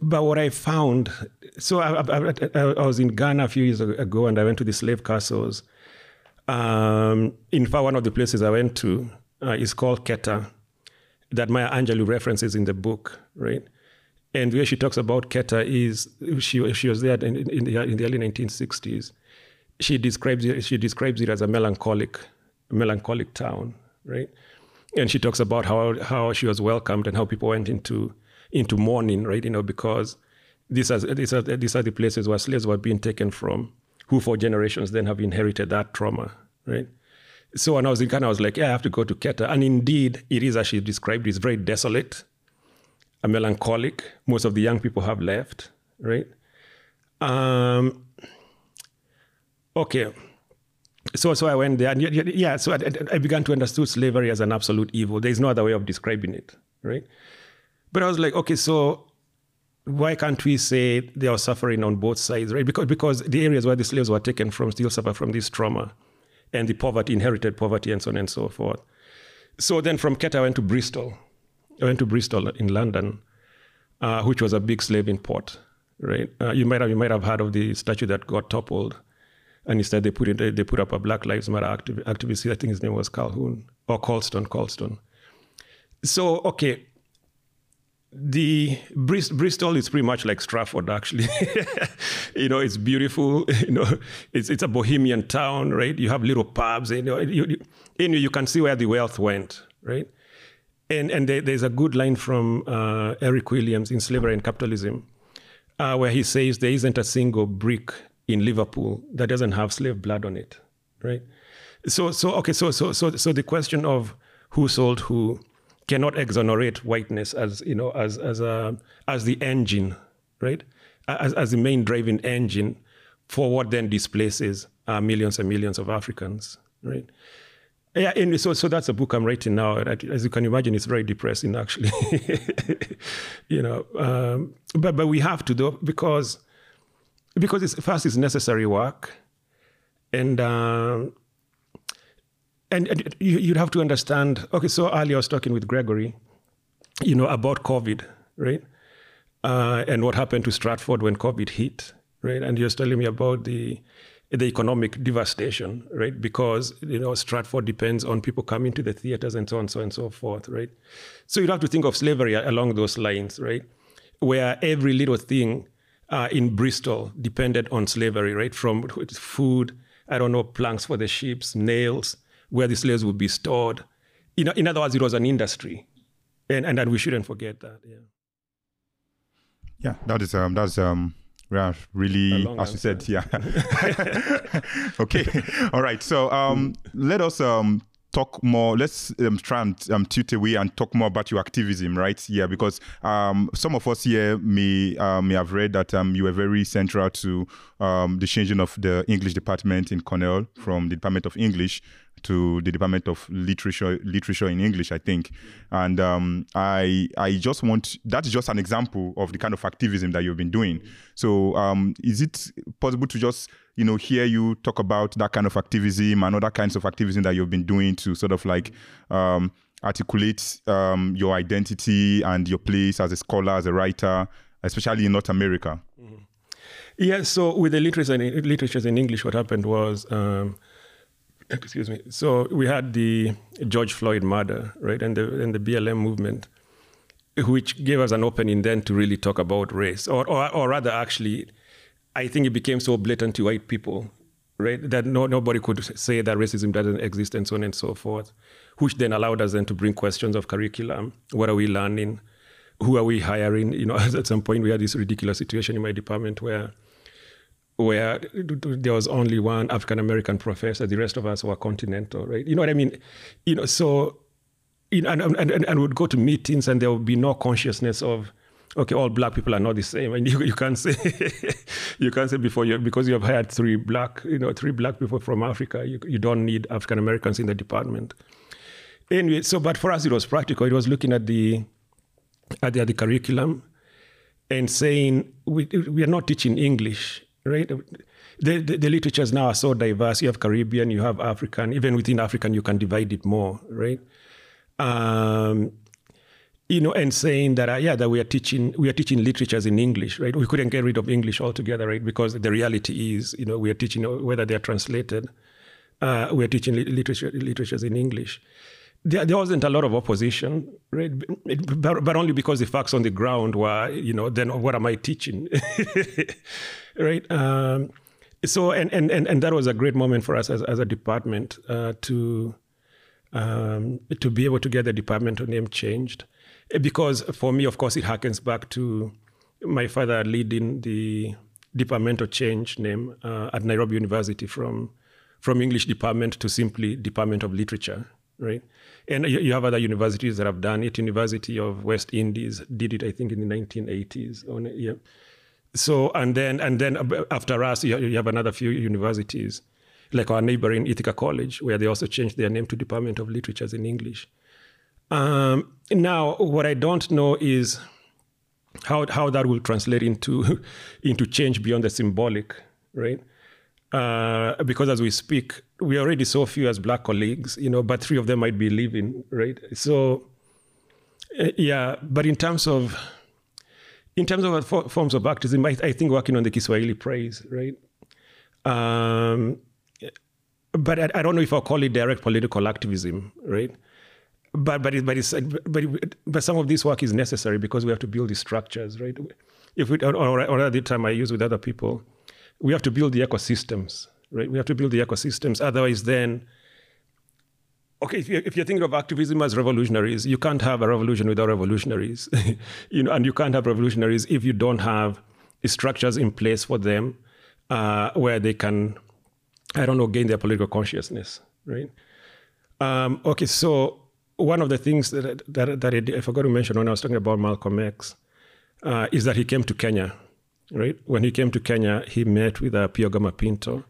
but what I found, so I, I, I, was in Ghana a few years ago, and I went to the slave castles. Um, in fact, one of the places I went to uh, is called Keta, that Maya Angelou references in the book, right? And where she talks about Keta is she she was there in, in, the, in the early 1960s. She describes it, she describes it as a melancholic melancholic town, right? And she talks about how how she was welcomed and how people went into into mourning, right? You know, because these are, these are, these are the places where slaves were being taken from, who for generations then have inherited that trauma, right? So when I was in Ghana, I was like, yeah, I have to go to Keta. And indeed, it is as she described, it's very desolate, a melancholic. Most of the young people have left, right? Um, okay. So, so I went there, and yeah, so I, I began to understand slavery as an absolute evil. There is no other way of describing it, right? But I was like, okay, so why can't we say they are suffering on both sides, right? Because because the areas where the slaves were taken from still suffer from this trauma and the poverty, inherited poverty, and so on and so forth. So then from Keta, I went to Bristol. I went to Bristol in London, uh, which was a big slave import, right? Uh, you might have you might have heard of the statue that got toppled, and instead they put it they put up a Black Lives Matter activ- activist. I think his name was Calhoun or Colston. Colston. So okay, the Bristol is pretty much like Stratford, actually. you know, it's beautiful. You know, it's it's a bohemian town, right? You have little pubs. You know, you, you, you can see where the wealth went, right? And and there, there's a good line from uh, Eric Williams in Slavery and Capitalism, uh, where he says there isn't a single brick in Liverpool that doesn't have slave blood on it, right? So so okay, so so so so the question of who sold who cannot exonerate whiteness as you know as as a as the engine, right? As as the main driving engine for what then displaces uh, millions and millions of Africans, right? Yeah, and so so that's a book I'm writing now. As you can imagine, it's very depressing, actually. you know, um, but but we have to do because because it's first it's necessary work, and um, and, and you'd have to understand. Okay, so earlier I was talking with Gregory, you know, about COVID, right? Uh, and what happened to Stratford when COVID hit, right? And he was telling me about the the economic devastation, right? Because you know Stratford depends on people coming to the theaters and so on, so on and so forth, right? So you'd have to think of slavery along those lines, right? Where every little thing uh, in Bristol depended on slavery, right? From food, I don't know, planks for the ships, nails, where the slaves would be stored. In, in other words, it was an industry. And, and, and we shouldn't forget that. Yeah. Yeah, that is um that's um yeah, really as you said, yeah. okay. All right. So um let us um talk more let's um, try and um, tilt away and talk more about your activism right yeah because um, some of us here may uh, may have read that um, you were very central to um, the changing of the english department in cornell from the department of english to the Department of Literature Literature in English, I think. And um, I I just want that's just an example of the kind of activism that you've been doing. So is it possible to just you know hear you talk about that kind of activism and other kinds of activism that you've been doing to sort of like um, articulate um, your identity and your place as a scholar, as a writer, especially in North America? Mm-hmm. Yeah. So with the literature in, literature in English, what happened was um, excuse me. So we had the George Floyd murder, right, and the and the BLM movement, which gave us an opening then to really talk about race, or or, or rather, actually, I think it became so blatant to white people, right, that no nobody could say that racism doesn't exist and so on and so forth, which then allowed us then to bring questions of curriculum. What are we learning? Who are we hiring? You know, at some point we had this ridiculous situation in my department where where there was only one African American professor, the rest of us were continental, right? You know what I mean? You know, so you know, and, and, and, and would go to meetings and there would be no consciousness of okay, all black people are not the same, and you, you can't say you can't say before you because you have hired three black you know three black people from Africa, you, you don't need African Americans in the department. anyway, so but for us it was practical. It was looking at the at the, at the curriculum and saying we we are not teaching English, right? The, the, the, literatures now are so diverse. You have Caribbean, you have African. Even within African, you can divide it more, right? Um, you know, and saying that uh, yeah, that we are teaching we are teaching literatures in English, right? We couldn't get rid of English altogether, right? Because the reality is, you know, we are teaching whether they are translated. Uh, we are teaching literature, literatures in English there, there, wasn't a lot of opposition, right? But, but, only because the facts on the ground were, you know, then what am I teaching, right? Um, so, and, and, and, and that was a great moment for us as, as a department uh, to, um, to be able to get the departmental name changed. Because for me, of course, it harkens back to my father leading the departmental change name uh, at Nairobi University from, from English department to simply Department of Literature, right? And you have other universities that have done it. University of West Indies did it, I think, in the 1980s. On, yeah. So and then and then after us, you have another few universities, like our neighboring Ithaca College, where they also changed their name to Department of Literatures in English. Um, now, what I don't know is how how that will translate into into change beyond the symbolic, right? Uh, because as we speak, we already saw few as black colleagues, you know, but three of them might be living, right? So, uh, yeah, but in terms of in terms of forms of activism, I, I think working on the Kiswahili Prize, right? Um, but I, I, don't know if I'll call it direct political activism, right? But but it, but it's but it, but some of this work is necessary because we have to build the structures, right? If we or, or, or the time I use with other people, we have to build the ecosystems, right? We have to build the ecosystems. Otherwise, then, okay, if you're, if you're thinking of activism as revolutionaries, you can't have a revolution without revolutionaries, you know, and you can't have revolutionaries if you don't have structures in place for them uh, where they can, I don't know, gain their political consciousness, right? Um, okay, so one of the things that, that, that I, I, forgot to mention when I was talking about Malcolm X uh, is that he came to Kenya right? When he came to Kenya, he met with uh, Pio Gama Pinto,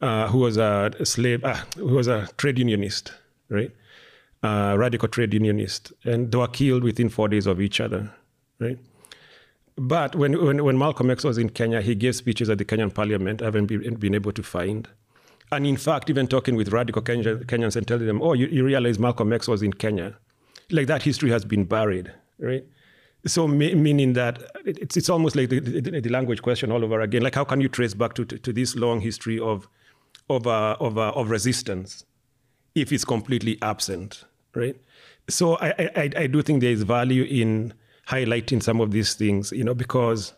uh, who was a slave, uh, who was a trade unionist, right? Uh, radical trade unionist, and they were killed within four days of each other, right? But when, when, when Malcolm X was in Kenya, he gave speeches at the Kenyan parliament. I haven't been, been able to find. And in fact, even talking with radical Kenyans and telling them, oh, you, you realize Malcolm X was in Kenya. Like that history has been buried, right? So meaning that it's, it's almost like the, the, the, language question all over again. Like how can you trace back to, to, to this long history of, of, uh, of, uh, of resistance if it's completely absent, right? So I, I, I do think there is value in highlighting some of these things, you know, because,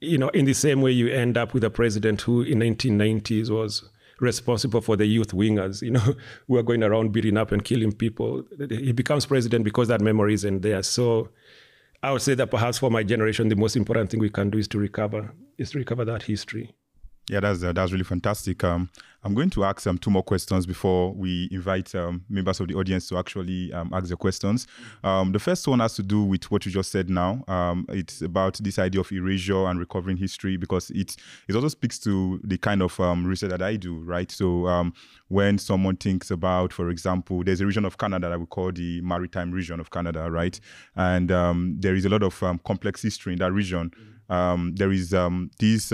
you know, in the same way you end up with a president who in 1990s was responsible for the youth wingers, you know, who are going around beating up and killing people. He becomes president because that memory isn't there. So I would say that perhaps for my generation, the most important thing we can do is to recover, is to recover that history. Yeah, that's uh, that's really fantastic. Um, I'm going to ask um, two more questions before we invite um, members of the audience to actually um, ask their questions. Um, the first one has to do with what you just said now. Um, it's about this idea of erasure and recovering history because it it also speaks to the kind of research that I do, right? So when someone thinks about, for example, there's a region of Canada that we call the Maritime region of Canada, right? And there is a lot of complex history in that region. there is this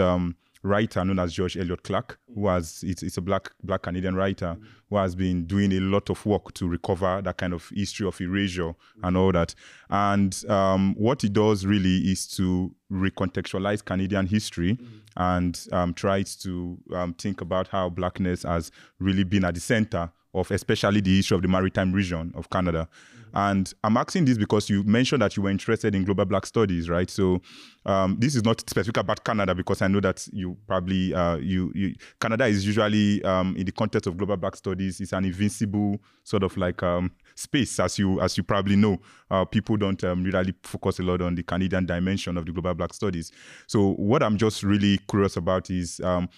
writer known as George Elliott Clarke, who has it's, it's a black black Canadian writer mm-hmm. who has been doing a lot of work to recover that kind of history of erasure mm-hmm. and all that. And um, what he does really is to recontextualize Canadian history mm-hmm. and um, tries to um, think about how blackness has really been at the center of especially the issue of the maritime region of Canada. And I'm asking this because you mentioned that you were interested in global black studies, right? So um, this is not specific about Canada because I know that you probably uh, you, you, Canada is usually um, in the context of global black studies it's an invincible sort of like um, space as you as you probably know. Uh, people don't um, really focus a lot on the Canadian dimension of the global black studies. So what I'm just really curious about is um,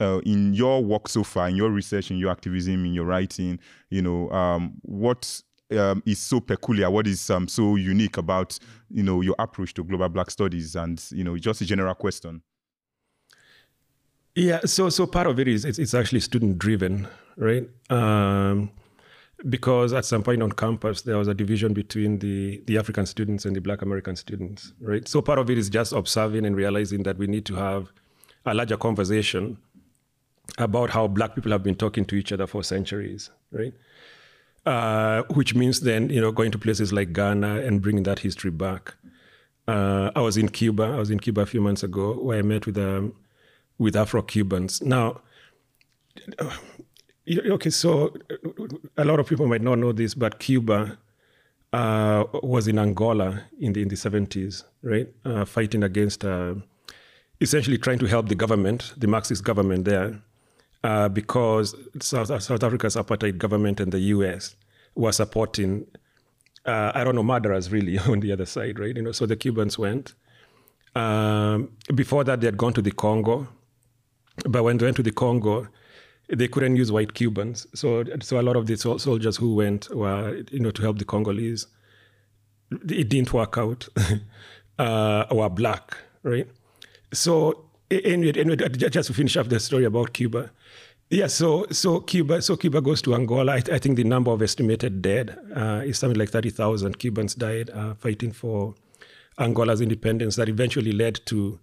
uh, in your work so far, in your research, in your activism, in your writing, you know, um, what um, is so peculiar? What is um, so unique about you know your approach to global Black studies? And you know, just a general question. Yeah, so so part of it is it's, it's actually student driven, right? Um, because at some point on campus there was a division between the the African students and the Black American students, right? So part of it is just observing and realizing that we need to have a larger conversation about how Black people have been talking to each other for centuries, right? Uh, which means then you know going to places like Ghana and bringing that history back. Uh, I was in Cuba. I was in Cuba a few months ago where I met with um, with Afro Cubans. Now Okay, so a lot of people might not know this, but Cuba uh, was in Angola in the in the seventies, right? Uh, fighting against, uh, essentially trying to help the government, the Marxist government there, uh, because South South Africa's apartheid government and the U.S. were supporting, uh, I don't know, murderers really on the other side, right? You know, so the Cubans went. Um, before that, they had gone to the Congo, but when they went to the Congo they couldn't use white Cubans. So, so a lot of the soldiers who went were, you know, to help the Congolese. It didn't work out. uh, were black, right? So, anyway, anyway, just to finish up the story about Cuba. Yeah, so so Cuba, so Cuba goes to Angola. I, I think the number of estimated dead uh, is something like thirty thousand Cubans died uh, fighting for Angola's independence. That eventually led to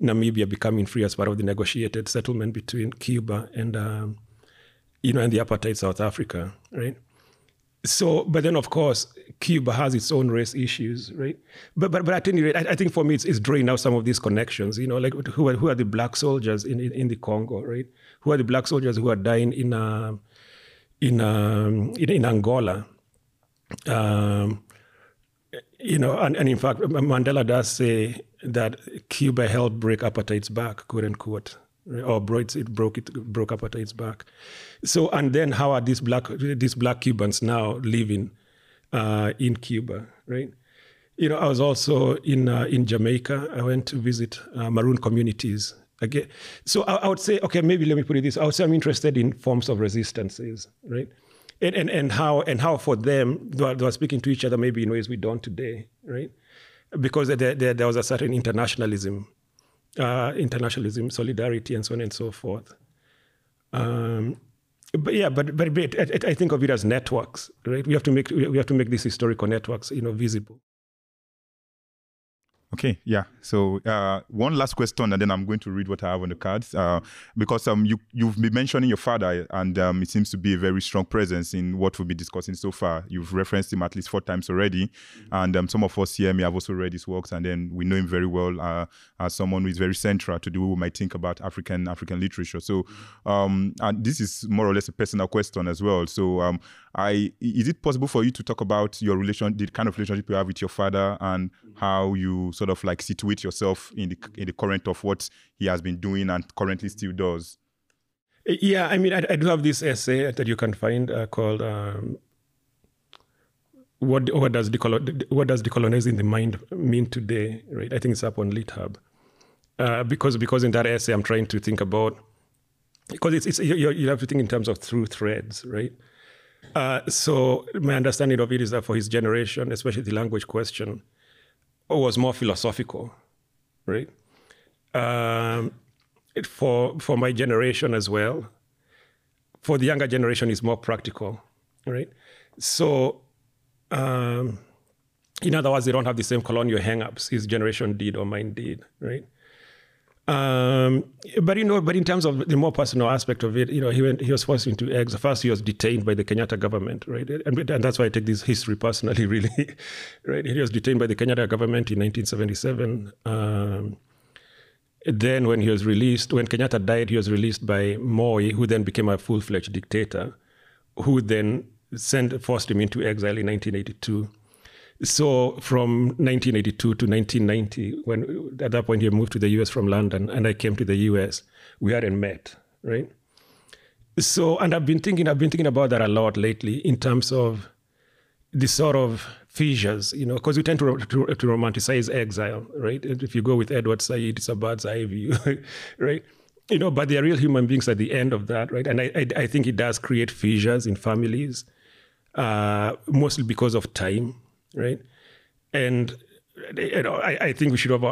Namibia becoming free as part of the negotiated settlement between Cuba and um, you know and the apartheid South Africa, right? So, but then of course Cuba has its own race issues, right? But but but at any rate, I, I think for me it's, it's drawing out some of these connections. You know, like who are who are the black soldiers in in, in the Congo, right? Who are the black soldiers who are dying in uh, in, um, in in Angola? Um, you know, and, and in fact, Mandela does say that Cuba helped break apartheid's back, quote unquote, or broke it broke it broke apartheid's back. So, and then how are these black these black Cubans now living uh, in Cuba, right? You know, I was also in uh, in Jamaica. I went to visit uh, maroon communities. Again, so I, I would say, okay, maybe let me put it this: I would say I'm interested in forms of resistances, right? and, and, and how and how for them they were, they speaking to each other maybe in ways we don't today, right? Because there, there, there was a certain internationalism, uh, internationalism, solidarity, and so on and so forth. Um, but yeah, but but, but I, I, think of it as networks, right? We have to make we have to make these historical networks, you know, visible. Okay, yeah. So uh, one last question, and then I'm going to read what I have on the cards. Uh, because um, you you've been mentioning your father, and um, it seems to be a very strong presence in what we've been discussing so far. You've referenced him at least four times already, mm-hmm. and um, some of us here may have also read his works, and then we know him very well uh, as someone who is very central to the way we might think about African African literature. So, mm-hmm. um, and this is more or less a personal question as well. So, um, I is it possible for you to talk about your relation, the kind of relationship you have with your father, and how you sort of like situate yourself in the in the current of what he has been doing and currently still does? Yeah, I mean, I, I do have this essay that you can find uh, called um, "What What Does Decolon- What Does Decolonizing the Mind Mean Today?" Right? I think it's up on LitHub. Uh, because because in that essay, I'm trying to think about because it's, it's you, you have to think in terms of through threads, right? Uh, so my understanding of it is that for his generation, especially the language question, was more philosophical, right? Um, it, for for my generation as well, for the younger generation, is more practical, right? So, um, in other words, they don't have the same colonial hangups his generation did or mine did, right? Um, but you know, but in terms of the more personal aspect of it, you know, he went, he was forced into exile. First, he was detained by the Kenyatta government, right? And, and that's why I take this history personally, really, right? He was detained by the Kenyatta government in 1977. Um, then, when he was released, when Kenyatta died, he was released by Moi, who then became a full-fledged dictator, who then sent forced him into exile in 1982. So from 1982 to 1990, when at that point he moved to the US from London and I came to the US, we hadn't met, right? So, and I've been thinking, I've been thinking about that a lot lately in terms of the sort of fissures, you know, because we tend to, to, to, romanticize exile, right? If you go with Edward Said, it's a bird's eye view, right? You know, but they are real human beings at the end of that, right? And I, I, I think it does create fissures in families, uh, mostly because of time, right? And you know, I, I, think we should have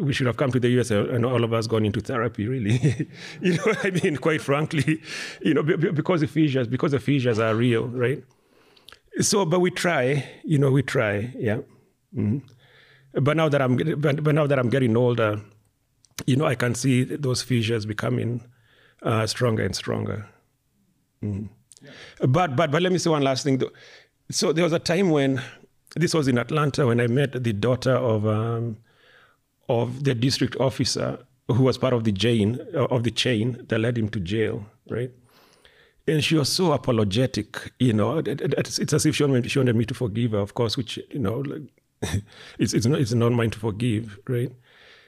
we should have come to the US and all of us gone into therapy. Really, you know, I mean, quite frankly, you know, because the fissures, because the fissures are real, right? So, but we try, you know, we try, yeah. Mm-hmm. But now that I'm, but, but now that I'm getting older, you know, I can see those fissures becoming uh, stronger and stronger. Mm. Yeah. But but but let me say one last thing. Though. So there was a time when this was in Atlanta when I met the daughter of um, of the district officer who was part of the chain of the chain that led him to jail, right? And she was so apologetic, you know. It's, it's as if she wanted, she wanted me to forgive her, of course, which you know, like, it's it's not it's not mine to forgive, right?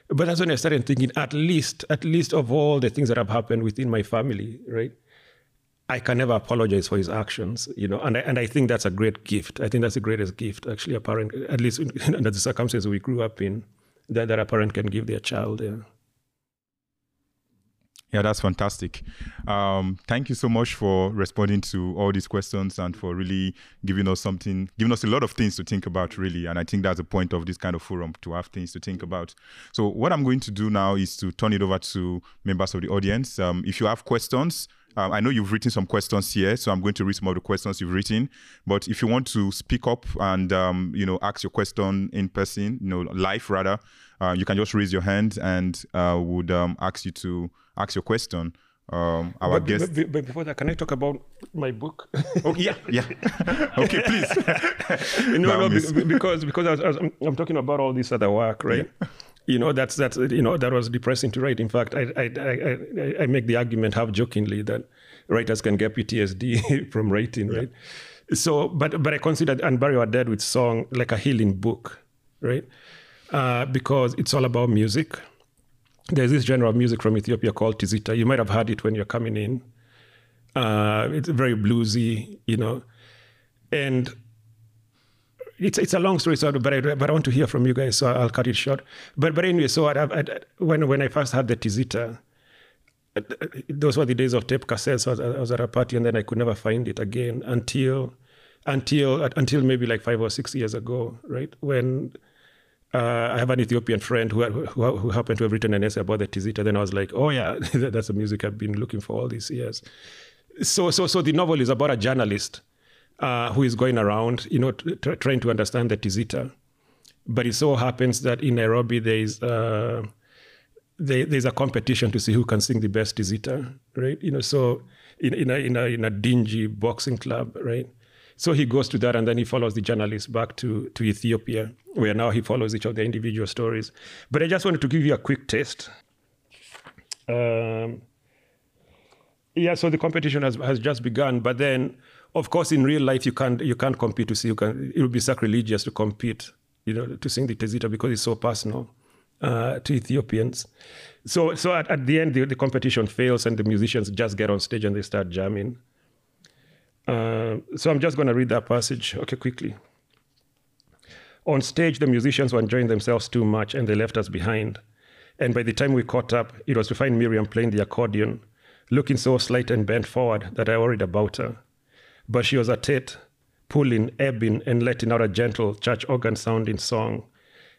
But that's when I started thinking, at least, at least of all the things that have happened within my family, right? I can never apologize for his actions, you know, and I, and I think that's a great gift. I think that's the greatest gift, actually, a parent, at least under the circumstances we grew up in, that, that a parent can give their child. Yeah. Yeah, that's fantastic. Um, thank you so much for responding to all these questions and for really giving us something, giving us a lot of things to think about, really. And I think that's the point of this kind of forum to have things to think about. So, what I'm going to do now is to turn it over to members of the audience. Um, if you have questions, um, I know you've written some questions here, so I'm going to read some of the questions you've written. But if you want to speak up and um, you know ask your question in person, you know, live rather, uh, you can just raise your hand and uh, would um, ask you to ask your question. Um, our but, guest. But, but, before that, can I talk about my book? oh yeah, yeah. okay, please. no, no, because because I was, I was, I'm talking about all this other work, right? Yeah. You know, that's that's you know that was depressing to write. In fact, I I I, I make the argument half jokingly that writers can get PTSD from writing, right? Yeah. So, but but I consider Unbury Our Dead with Song like a healing book, right? Uh, because it's all about music there's this genre of music from Ethiopia called Tizita. You might have heard it when you're coming in. Uh, it's very bluesy, you know, and it's it's a long story. So, but I, but I want to hear from you guys, so I'll cut it short. But but anyway, so I, I, when when I first had the Tizita, those were the days of tape cassettes. So I, was, I was at a party, and then I could never find it again until until until maybe like five or six years ago, right when uh, I have an Ethiopian friend who, who, who happened to have written an essay about the Tizita. Then I was like, oh yeah, that's the music I've been looking for all these years. So so so the novel is about a journalist uh, who is going around, you know, t- trying to understand the Tizita. But it so happens that in Nairobi there is uh, there, there's a competition to see who can sing the best Tizita, right? You know, so in, in a, in a in a dingy boxing club, right? So he goes to that and then he follows the journalist back to, to Ethiopia, where now he follows each of the individual stories. But I just wanted to give you a quick taste. Um, yeah, so the competition has, has just begun, but then, of course, in real life, you can't you can't compete to see. You can. It would be sacrilegious to compete, you know, to sing the Tizita because it's so personal uh, to Ethiopians. So, so at, at the end, the, the competition fails, and the musicians just get on stage and they start jamming. Uh, so I'm just going to read that passage, okay, quickly. On stage, the musicians were enjoying themselves too much and they left us behind. And by the time we caught up, it was to find Miriam playing the accordion, looking so slight and bent forward that I worried about her. But she was at it, pulling, ebbing, and letting out a gentle church organ sounding song,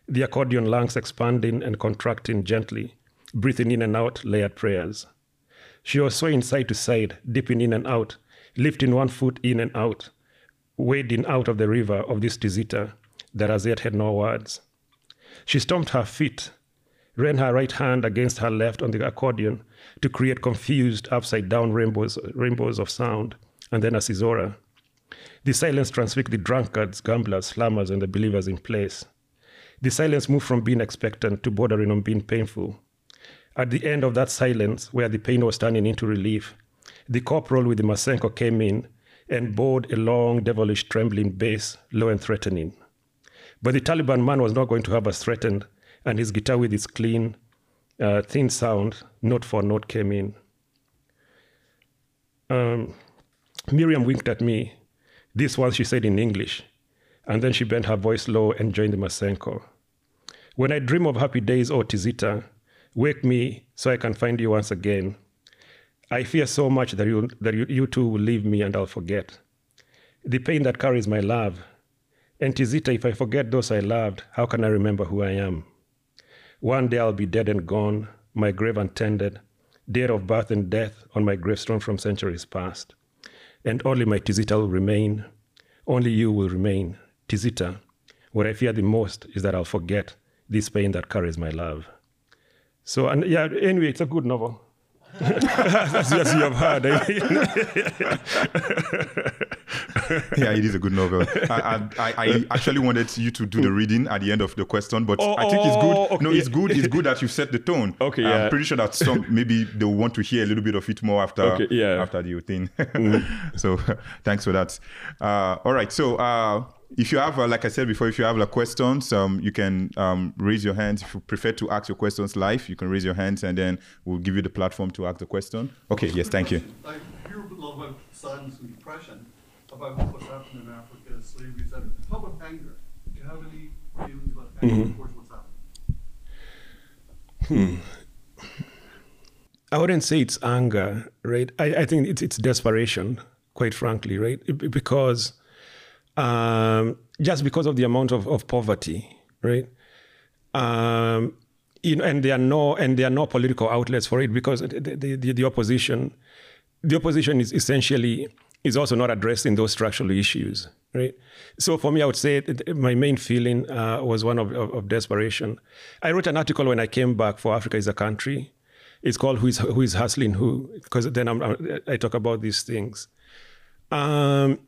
the accordion lungs expanding and contracting gently, breathing in and out layered prayers. She was swaying side to side, dipping in and out, lifting one foot in and out, wading out of the river of this Tizita that as yet had no words. She stomped her feet, ran her right hand against her left on the accordion to create confused upside down rainbows, rainbows of sound, and then a caesura. The silence transfixed the drunkards, gamblers, slammers, and the believers in place. The silence moved from being expectant to bordering on being painful. At the end of that silence, where the pain was turning into relief, the corporal with the Masenko came in and bowed a long, devilish, trembling bass, low and threatening. But the Taliban man was not going to have us threatened, and his guitar with its clean, uh, thin sound, note for note, came in. Um, Miriam winked at me. This once she said in English, and then she bent her voice low and joined the Masenko. When I dream of happy days, O Tizita, wake me so I can find you once again I fear so much that you that you, you will leave me and I'll forget. The pain that carries my love, And Tizita, if I forget those I loved, how can I remember who I am? One day I'll be dead and gone, my grave untended, date of birth and death on my gravestone from centuries past. And only my Tizita will remain, only you will remain. Tizita, what I fear the most is that I'll forget this pain that carries my love. So, and yeah, anyway, it's a good novel. as, as you have heard. Eh? yeah, it is a good novel. I, I, I, actually wanted you to do the reading at the end of the question, but oh, I think it's good. Oh, okay. No, it's good. It's good that you set the tone. Okay, yeah. I'm pretty sure that some maybe they'll want to hear a little bit of it more after okay, yeah. after the thing. mm. so thanks for that. Uh, all right, so. Uh, if you have, uh, like I said before, if you have like questions, um, you can um, raise your hands. If you prefer to ask your questions live, you can raise your hands, and then we'll give you the platform to ask the question. Okay. Yes. Thank you. I hear a lot about sadness and depression about what's happening in Africa, slavery, etc. How about anger? Do you have any feelings about anger mm-hmm. towards what's happening? Hmm. I wouldn't say it's anger, right? I, I think it's, it's desperation, quite frankly, right? Because um, just because of the amount of, of poverty, right? Um, you know, and there are no and there are no political outlets for it because the, the, the opposition, the opposition is essentially is also not addressing those structural issues, right? So for me, I would say my main feeling uh, was one of, of, of, desperation. I wrote an article when I came back for Africa is a country. It's called "Who is Who is Hustling Who?" because then I'm, i talk about these things. Um,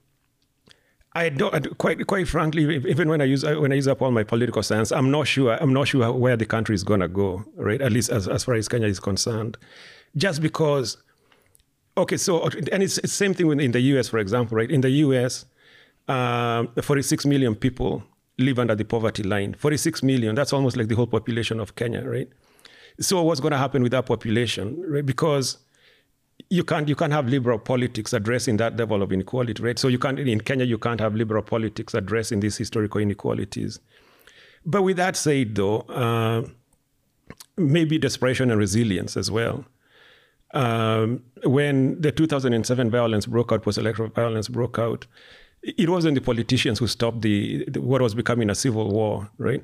I don't quite quite frankly, even when I use when I use up all my political science, I'm not sure I'm not sure where the country is gonna go, right? At least as, as far as Kenya is concerned, just because. Okay, so and it's the same thing in the U.S. for example, right? In the U.S., um, 46 million people live under the poverty line. 46 million, that's almost like the whole population of Kenya, right? So what's going to happen with that population, right? Because you can't you can't have liberal politics addressing that level of inequality, right? So you can't in Kenya you can't have liberal politics addressing these historical inequalities. But with that said, though, uh, maybe desperation and resilience as well. Um, when the 2007 violence broke out, post-electoral violence broke out, it wasn't the politicians who stopped the, the what was becoming a civil war, right?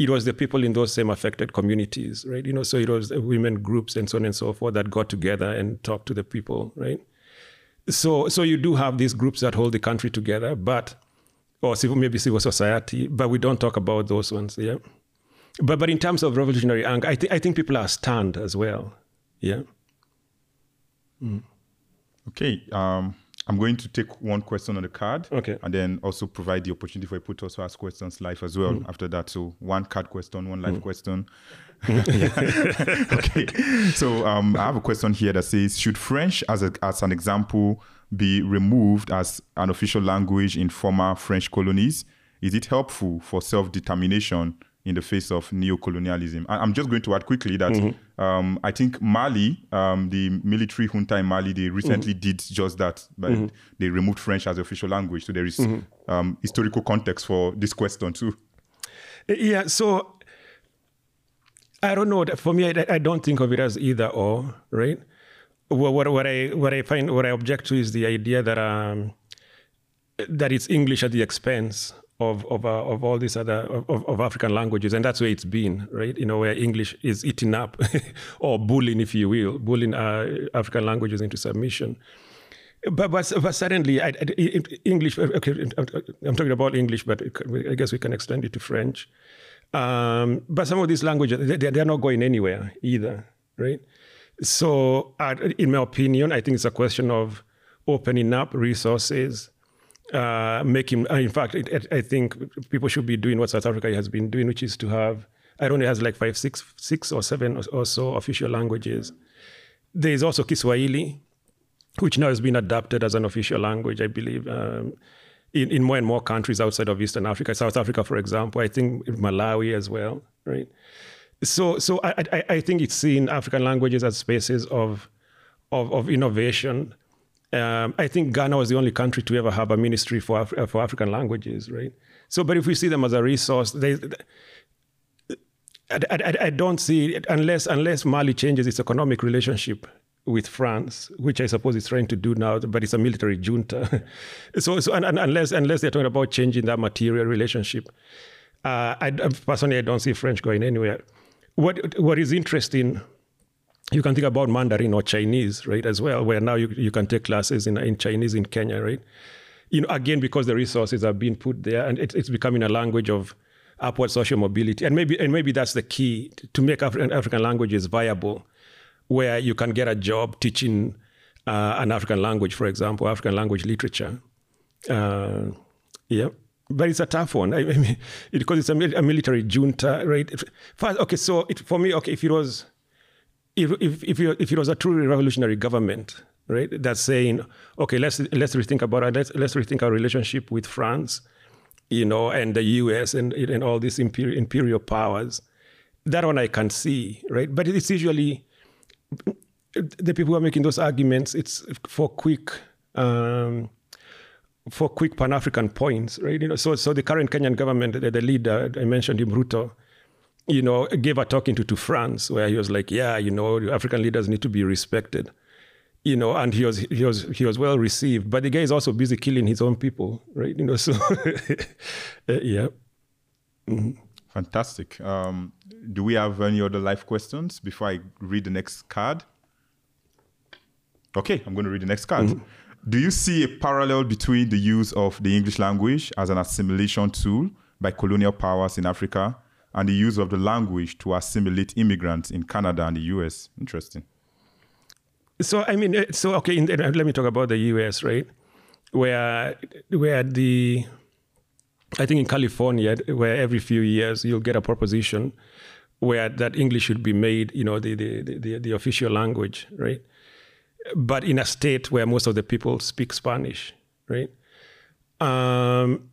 it was the people in those same affected communities, right? You know, so it was women groups and so on and so forth that got together and talked to the people, right? So, so you do have these groups that hold the country together, but or civil, maybe civil society, but we don't talk about those ones, yeah. But but in terms of revolutionary anger, I think I think people are stunned as well, yeah. Mm. Okay. Um, I'm going to take one question on the card. Okay. And then also provide the opportunity for people to also ask questions live as well mm. after that. So one card question, one live mm. question. okay. So um, I have a question here that says Should French, as, a, as an example, be removed as an official language in former French colonies? Is it helpful for self determination in the face of neo-colonialism. I'm just going to add quickly that mm-hmm. um, I think Mali, um, the military junta in Mali, they recently mm-hmm. did just that. But mm-hmm. They removed French as the official language. So there is mm-hmm. um, historical context for this question too. Yeah. So I don't know. For me, I, I don't think of it as either or. Right. What, what, what I what I find what I object to is the idea that um, that it's English at the expense of of, uh, of all these other of, of, African languages, and that's where it's been, right? You know, where English is eating up, or bullying, if you will, bullying uh, African languages into submission. But but, but certainly, I, I, English. Okay, I'm talking about English, but I guess we can extend it to French. Um, but some of these languages, they, they're not going anywhere either, right? So, uh, in my opinion, I think it's a question of opening up resources uh, making. Uh, in fact, it, I think people should be doing what South Africa has been doing, which is to have. I don't know, it has like five, six, six or seven or, or so official languages. There is also Kiswahili, which now has been adopted as an official language, I believe, um, in, in more and more countries outside of Eastern Africa. South Africa, for example, I think Malawi as well, right? So, so I, I, I think it's seen African languages as spaces of, of, of innovation um, I think Ghana was the only country to ever have a ministry for Af- for African languages, right? So, but if we see them as a resource, they, I, I, I don't see it unless unless Mali changes its economic relationship with France, which I suppose it's trying to do now, but it's a military junta. so, so and, and unless unless they're talking about changing that material relationship, uh, I personally I don't see French going anywhere. What what is interesting, you can think about Mandarin or Chinese, right, as well, where now you, you can take classes in in Chinese in Kenya, right? You know, again because the resources are being put there, and it, it's becoming a language of upward social mobility, and maybe and maybe that's the key to make African African languages viable where you can get a job teaching uh, an African language, for example, African language literature. Uh, yeah, but it's a tough one. I mean, because it's a, military junta, right? First, okay, so it, for me, okay, if it was, if if if, if it was a truly revolutionary government, right, that's saying, okay, let's let's rethink about it. Let's let's rethink our relationship with France, you know, and the U.S. and and all these imperial, imperial powers. That one I can see, right? But it's usually the people who are making those arguments, it's for quick, um, for quick Pan African points, right? You know, so so the current Kenyan government, the, the leader I mentioned him, Ruto, you know, gave a talking to to France where he was like, yeah, you know, African leaders need to be respected, you know, and he was he was he was well received. But the guy is also busy killing his own people, right? You know, so uh, yeah. Mm-hmm. Fantastic. Um, do we have any other live questions before I read the next card? Okay, I'm going to read the next card. Mm-hmm. Do you see a parallel between the use of the English language as an assimilation tool by colonial powers in Africa and the use of the language to assimilate immigrants in Canada and the US? Interesting. So, I mean, uh, so, okay, the, let me talk about the US, right? Where, where the I think in California, where every few years you'll get a proposition where that English should be made, you know, the, the, the, the, official language, right? But in a state where most of the people speak Spanish, right? Um,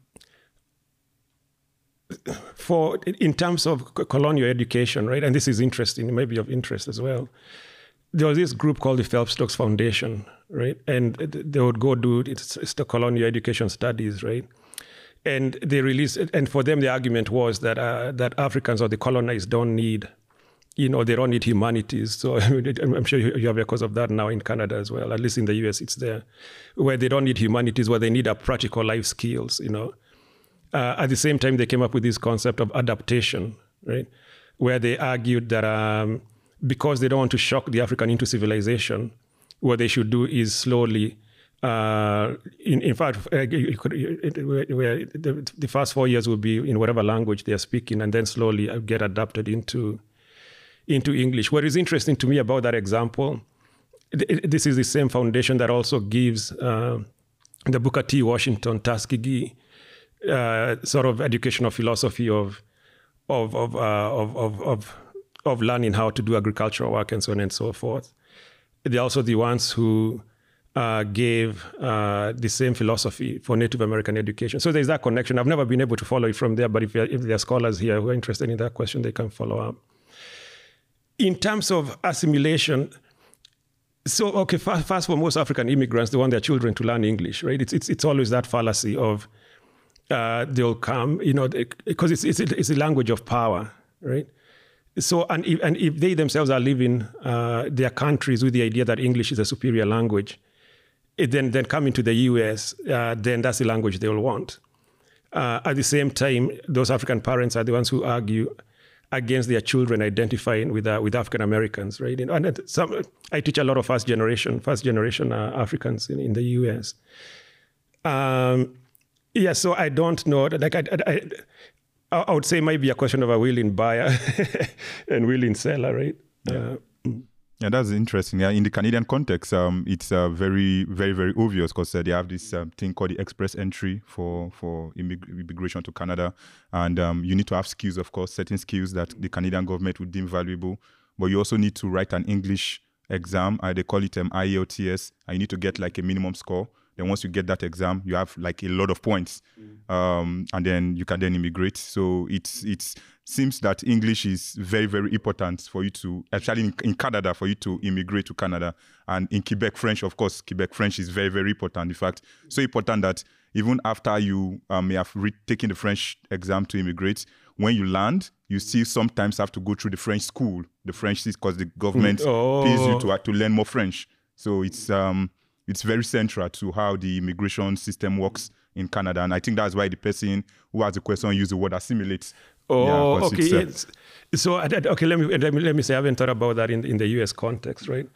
for in terms of colonial education, right? And this is interesting, maybe of interest as well. There was this group called the Phelps Stokes Foundation, right? And they would go do it's, it's the colonial education studies, right? and they released and for them the argument was that uh, that Africans or the colonized don't need you know they don't need humanities so I'm sure you have a cause of that now in Canada as well at least in the US it's there where they don't need humanities where they need a practical life skills you know uh, at the same time they came up with this concept of adaptation right where they argued that um, because they don't want to shock the African into civilization what they should do is slowly uh, in, in fact, uh, could, the, the, first four years will be in whatever language they are speaking, and then slowly uh, get adapted into into English. What is interesting to me about that example, this is the same foundation that also gives uh, the Booker T. Washington Tuskegee uh, sort of educational philosophy of of of, uh, of of of of learning how to do agricultural work and so on and so forth. They're also the ones who uh, gave uh, the same philosophy for Native American education. So there's that connection. I've never been able to follow it from there, but if, if there are scholars here who are interested in that question, they can follow up. In terms of assimilation, so okay, fast, fast for most African immigrants, they want their children to learn English, right? It's it's, it's always that fallacy of uh, they'll come, you know, because it's, it's it's a language of power, right? So and if, and if they themselves are living uh, their countries with the idea that English is a superior language, then then coming to the US, uh, then that's the language they will want. Uh, at the same time, those African parents are the ones who argue against their children identifying with uh, with African Americans, right? And some, I teach a lot of first generation first generation uh, Africans in, in, the U.S. Um, yeah, so I don't know. Like I, I, I, I would say maybe a question of a willing buyer and willing seller, right? Yeah. Uh, mm. Yeah, that's interesting. Yeah, in the Canadian context, um, it's uh, very, very, very obvious because uh, they have this um, thing called the express entry for for immig- immigration to Canada, and um, you need to have skills, of course, certain skills that the Canadian government would deem valuable. But you also need to write an English exam. Uh, they call it um, IELTS, and you need to get like a minimum score. Then once you get that exam, you have like a lot of points, mm. um, and then you can then immigrate. So it's it's seems that English is very, very important for you to, actually in, in, Canada, for you to immigrate to Canada. And in Quebec, French, of course, Quebec French is very, very important. In fact, so important that even after you um, may have re- taken the French exam to immigrate, when you land, you still sometimes have to go through the French school. The French because the government oh. pays you to to learn more French. So it's um it's very central to how the immigration system works in Canada, and I think that's why the person who has the question used the word assimilate. Oh, yeah, okay. Uh, so okay, let me, let me let me say I haven't thought about that in in the U.S. context, right?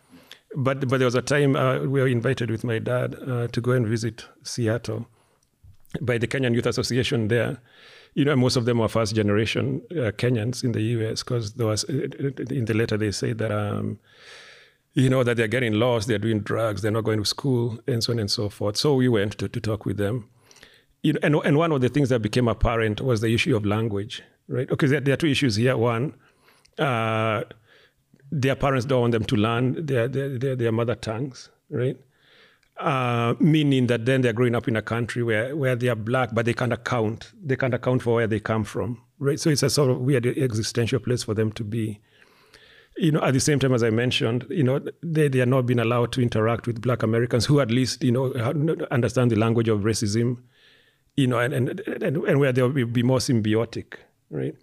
But but there was a time uh, we were invited with my dad uh, to go and visit Seattle by the Kenyan Youth Association there you know, most of them were first generation uh, Kenyans in the US because there was, in the letter they say that, um, you know, that they're getting lost, they're doing drugs, they're not going to school, and so on and so forth. So we went to, to talk with them. You know, and, and one of the things that became apparent was the issue of language, right? Okay, there, there are two issues here. One, uh, their parents don't want them to learn their, their, their mother tongues, right? Uh, meaning that then they're growing up in a country where, where they are black, but they can't account. They can't account for where they come from, right? So it's a sort of weird existential place for them to be. You know, at the same time, as I mentioned, you know, they, they are not being allowed to interact with black Americans who at least, you know, understand the language of racism, you know, and, and, and, and where they'll be more symbiotic, right?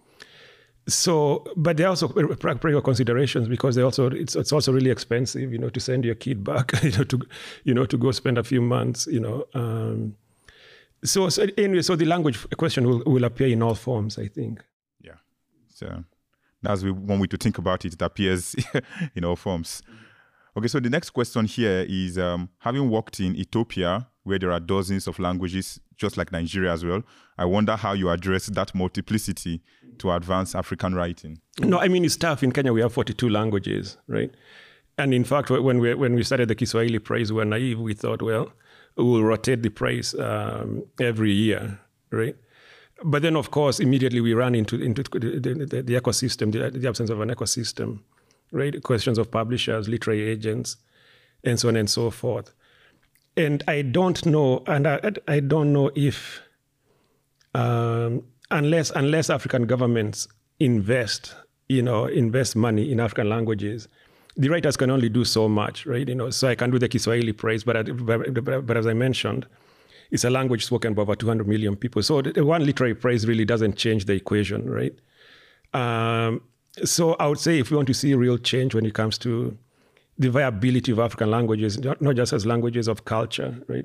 so but there are also practical considerations because they also it's, it's also really expensive you know to send your kid back you know to you know to go spend a few months you know um, so, so anyway so the language question will, will appear in all forms i think yeah so that's one way to think about it it appears in all forms okay so the next question here is um, having worked in ethiopia where there are dozens of languages just like nigeria as well i wonder how you address that multiplicity to advance African writing? No, I mean it's tough. In Kenya, we have 42 languages, right? And in fact, when we when we started the Kiswahili Prize, we were naive. We thought, well, we'll rotate the prize um, every year, right? But then, of course, immediately we ran into into the, the, the ecosystem, the, the, absence of an ecosystem, right? Questions of publishers, literary agents, and so on and so forth. And I don't know, and I, I don't know if um, unless unless African governments invest, you know, invest money in African languages, the writers can only do so much, right? You know, so I can do the Kiswahili Prize, but, but, but as I mentioned, it's a language spoken by over 200 million people. So the one literary praise really doesn't change the equation, right? Um, so I would say if we want to see real change when it comes to the viability of African languages, not, not just as languages of culture, right,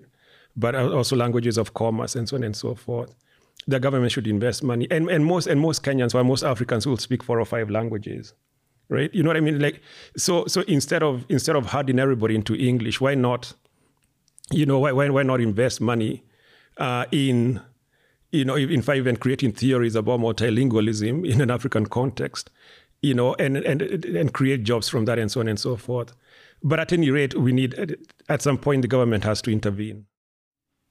but also languages of commerce and so on and so forth, the government should invest money. And, and most and most Kenyans or most Africans will speak four or five languages. Right? You know what I mean? Like so so instead of instead of hardening everybody into English, why not, you know, why why, not invest money uh, in you know, in fact, even creating theories about multilingualism in an African context, you know, and, and, and create jobs from that and so on and so forth. But at any rate, we need, at some point, the government has to intervene.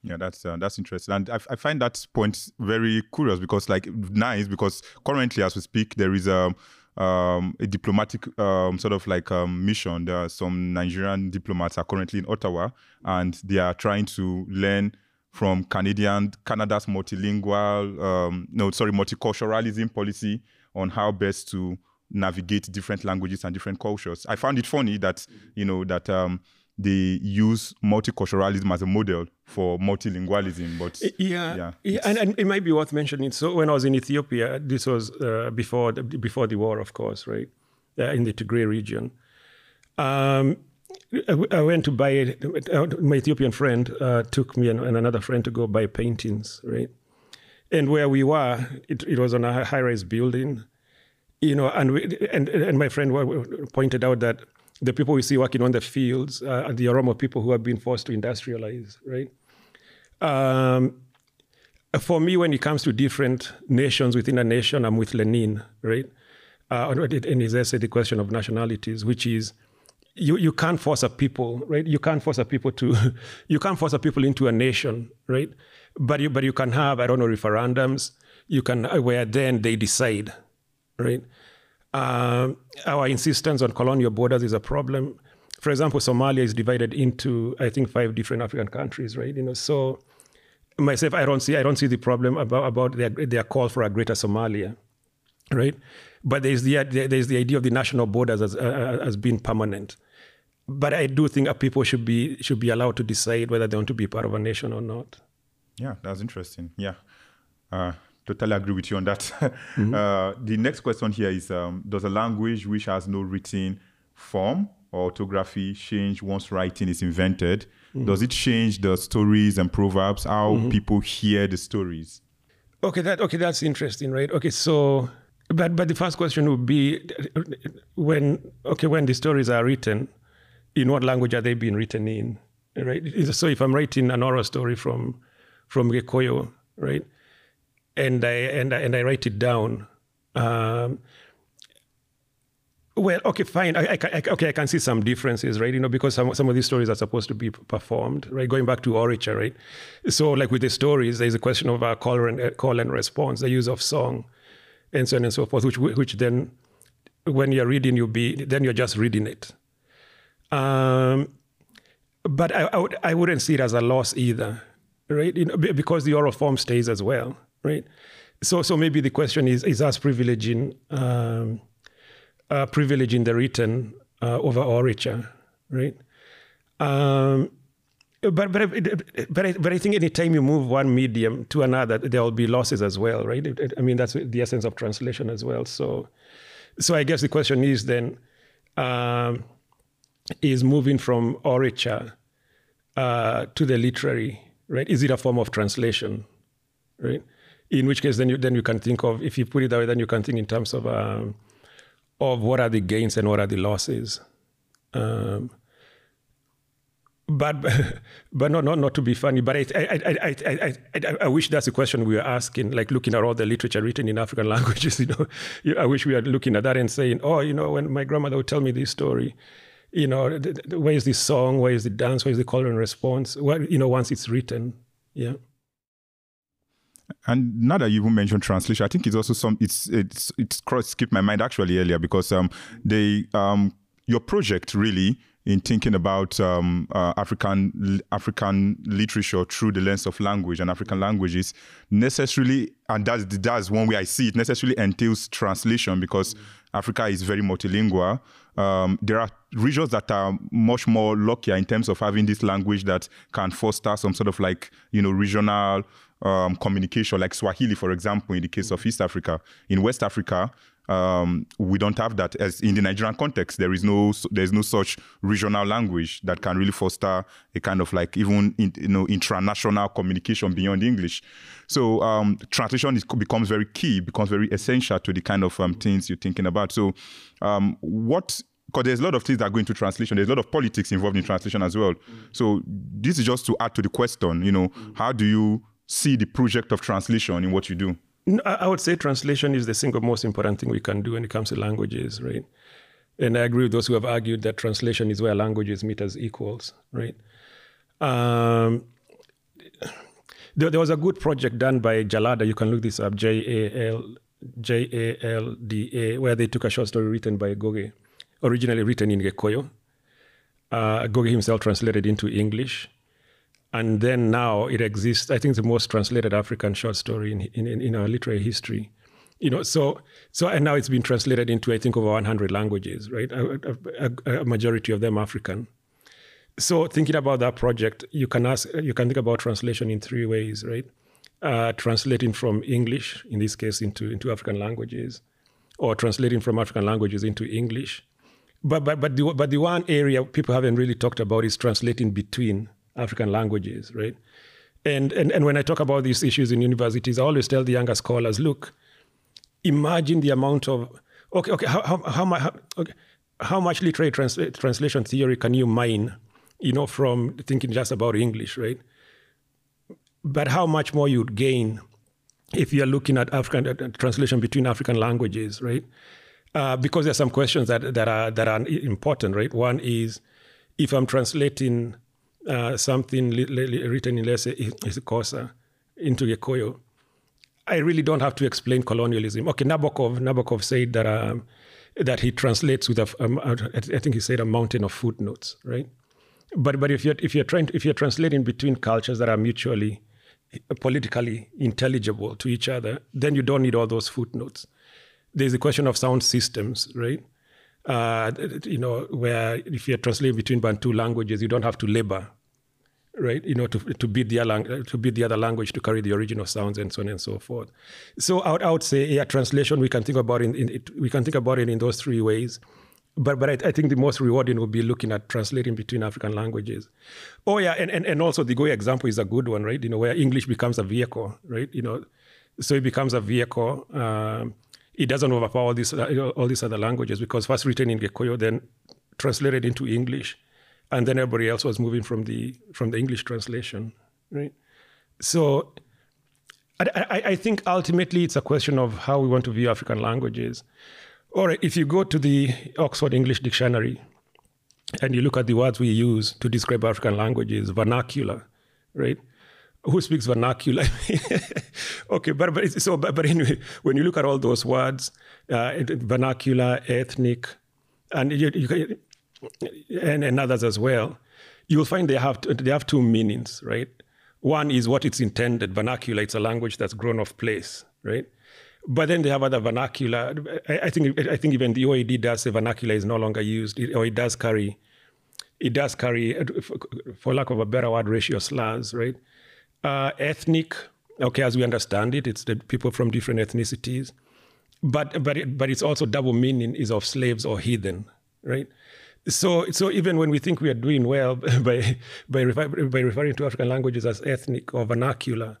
Yeah, that's uh, that's interesting, and I, I, find that point very curious because, like, nice because currently, as we speak, there is a um, a diplomatic um, sort of like um, mission. There are some Nigerian diplomats are currently in Ottawa, and they are trying to learn from Canadian Canada's multilingual, um, no, sorry, multiculturalism policy on how best to navigate different languages and different cultures. I found it funny that you know that um, they use multiculturalism as a model for multilingualism. But yeah, yeah, yeah and, and, it might be worth mentioning. So when I was in Ethiopia, this was uh, before the, before the war, of course, right, uh, in the Tigray region. Um, I went to buy. My Ethiopian friend uh, took me and, and, another friend to go buy paintings, right? And where we were, it, it was on a high-rise building, you know. And we, and and my friend pointed out that the people we see working on the fields uh, are the Oromo people who have been forced to industrialize, right? Um, for me, when it comes to different nations within a nation, I'm with Lenin, right? Uh, in his essay, The Question of Nationalities, which is you, you can't force a people, right? You can't force a people to, you can't force a people into a nation, right? But you, but you can have, I don't know, referendums. You can, where then they decide, right? Uh, our insistence on colonial borders is a problem. For example, Somalia is divided into, I think, five different African countries, right? You know, so myself, I don't see, I don't see the problem about about their, their call for a greater Somalia, right? But there's the there's the idea of the national borders as uh, as being permanent. But I do think people should be should be allowed to decide whether they want to be part of a nation or not. Yeah, that's interesting. Yeah. Uh, totally agree with you on that. mm-hmm. uh, the next question here is um, Does a language which has no written form or orthography change once writing is invented? Mm-hmm. Does it change the stories and proverbs, how mm-hmm. people hear the stories? Okay, that okay, that's interesting, right? Okay, so but but the first question would be when okay when the stories are written, in what language are they being written in? Right. So if I'm writing an oral story from from Gikuyu, right, and I and I, and I write it down. Um, well, okay, fine. I, I, I, okay, I can see some differences, right? You know, because some some of these stories are supposed to be performed, right? Going back to orature, right? So, like with the stories, there's a question of a call and uh, call and response, the use of song, and so on and so forth. Which which then, when you're reading, you'll be then you're just reading it. Um, but I, I, would, I wouldn't see it as a loss either, right? You know, because the oral form stays as well, right? So so maybe the question is is us privileging. Um, uh, privileging the written uh, over orature, right? Um, but but but I, but I think anytime you move one medium to another, there will be losses as well, right? I mean, that's the essence of translation as well. So, so I guess the question is then, um, is moving from orature uh, to the literary, right? Is it a form of translation, right? In which case, then you then you can think of if you put it that way, then you can think in terms of um, of what are the gains and what are the losses. Um, but but not, not not to be funny, but I I, I, I, I, I wish that's the question we were asking, like looking at all the literature written in African languages. You know, I wish we were looking at that and saying, oh, you know, when my grandmother would tell me this story, you know, where is the song, where is the dance, where is the call and response? Well, you know, once it's written, yeah. And now that you even mentioned translation, I think it's also some it's it's it's cross skipped my mind actually earlier because um they um your project really in thinking about um, uh, African African literature through the lens of language and African languages necessarily, and that's that's one way I see it necessarily entails translation because mm-hmm. Africa is very multilingual. Um, there are regions that are much more luckier in terms of having this language that can foster some sort of like you know regional um, communication, like Swahili, for example, in the case of East Africa. In West Africa, um, we don't have that. As in the Nigerian context, there is no there is no such regional language that can really foster a kind of like even in, you know international communication beyond English. So um, translation is, becomes very key, becomes very essential to the kind of um, things you're thinking about. So um, what because there's a lot of things that go into translation. There's a lot of politics involved in translation as well. Mm. So this is just to add to the question. You know, mm. how do you see the project of translation in what you do? I would say translation is the single most important thing we can do when it comes to languages, right? And I agree with those who have argued that translation is where languages meet as equals, right? Um, there, there, was a good project done by Jalada. You can look this up, J A L J A L D A, where they took a short story written by Ngugi, originally written in Gikuyu. Uh, Ngugi himself translated into English and then now it exists. I think the most translated African short story in, in, in our literary history. You know, so so and now it's been translated into I think over 100 languages, right? A, a, a majority of them African. So thinking about that project, you can ask, you can think about translation in three ways, right? Uh, translating from English, in this case, into into African languages, or translating from African languages into English. But but but the but the one area people haven't really talked about is translating between African languages, right? And, and, and when I talk about these issues in universities, I always tell the younger scholars, look, imagine the amount of, okay, okay, how, how, how, how, okay, how much literary trans, translation theory can you mine, you know, from thinking just about English, right? But how much more you'd gain if you're looking at African uh, translation between African languages, right? Uh, because there's some questions that, that are that are important, right? One is if I'm translating uh, something li- li- written in, let's say, isiXhosa into Gikuyu, I really don't have to explain colonialism. Okay, Nabokov, Nabokov said that um, that he translates with a, um, I think he said a mountain of footnotes, right? But but if you're if you're trying to, if you're translating between cultures that are mutually politically intelligible to each other, then you don't need all those footnotes. There's a question of sound systems, right? Uh, you know, where if you're translating between Bantu languages, you don't have to labor right? You know, to, to beat the other, to beat the other language to carry the original sounds and so on and so forth. So I would, I would say, yeah, translation we can think about in, in it, we can think about it in those three ways. But but I, I, think the most rewarding would be looking at translating between African languages. Oh yeah, and, and, and also the Goya example is a good one, right? You know, where English becomes a vehicle, right? You know, so it becomes a vehicle. Um, it doesn't overpower all these uh, all these other languages because first written in Gikuyu, then translated into English, and then everybody else was moving from the from the English translation, right? So I, I, I think ultimately it's a question of how we want to view African languages. Or if you go to the Oxford English Dictionary and you look at the words we use to describe African languages, vernacular, right? Who speaks vernacular? okay, but, but so but, but, anyway, when you look at all those words, uh, vernacular, ethnic, and you, you, and, and others as well, you'll find they have they have two meanings, right? One is what it's intended. Vernacular, it's a language that's grown off place, right? But then they have other vernacular. I, I, think I think even the OED does say vernacular is no longer used, it, or it does carry, it does carry, for lack of a better word, racial slurs, right? Uh, ethnic, okay, as we understand it, it's the people from different ethnicities, but but it, but it's also double meaning is of slaves or heathen, right? So so even when we think we are doing well by by, refer, by referring to African languages as ethnic or vernacular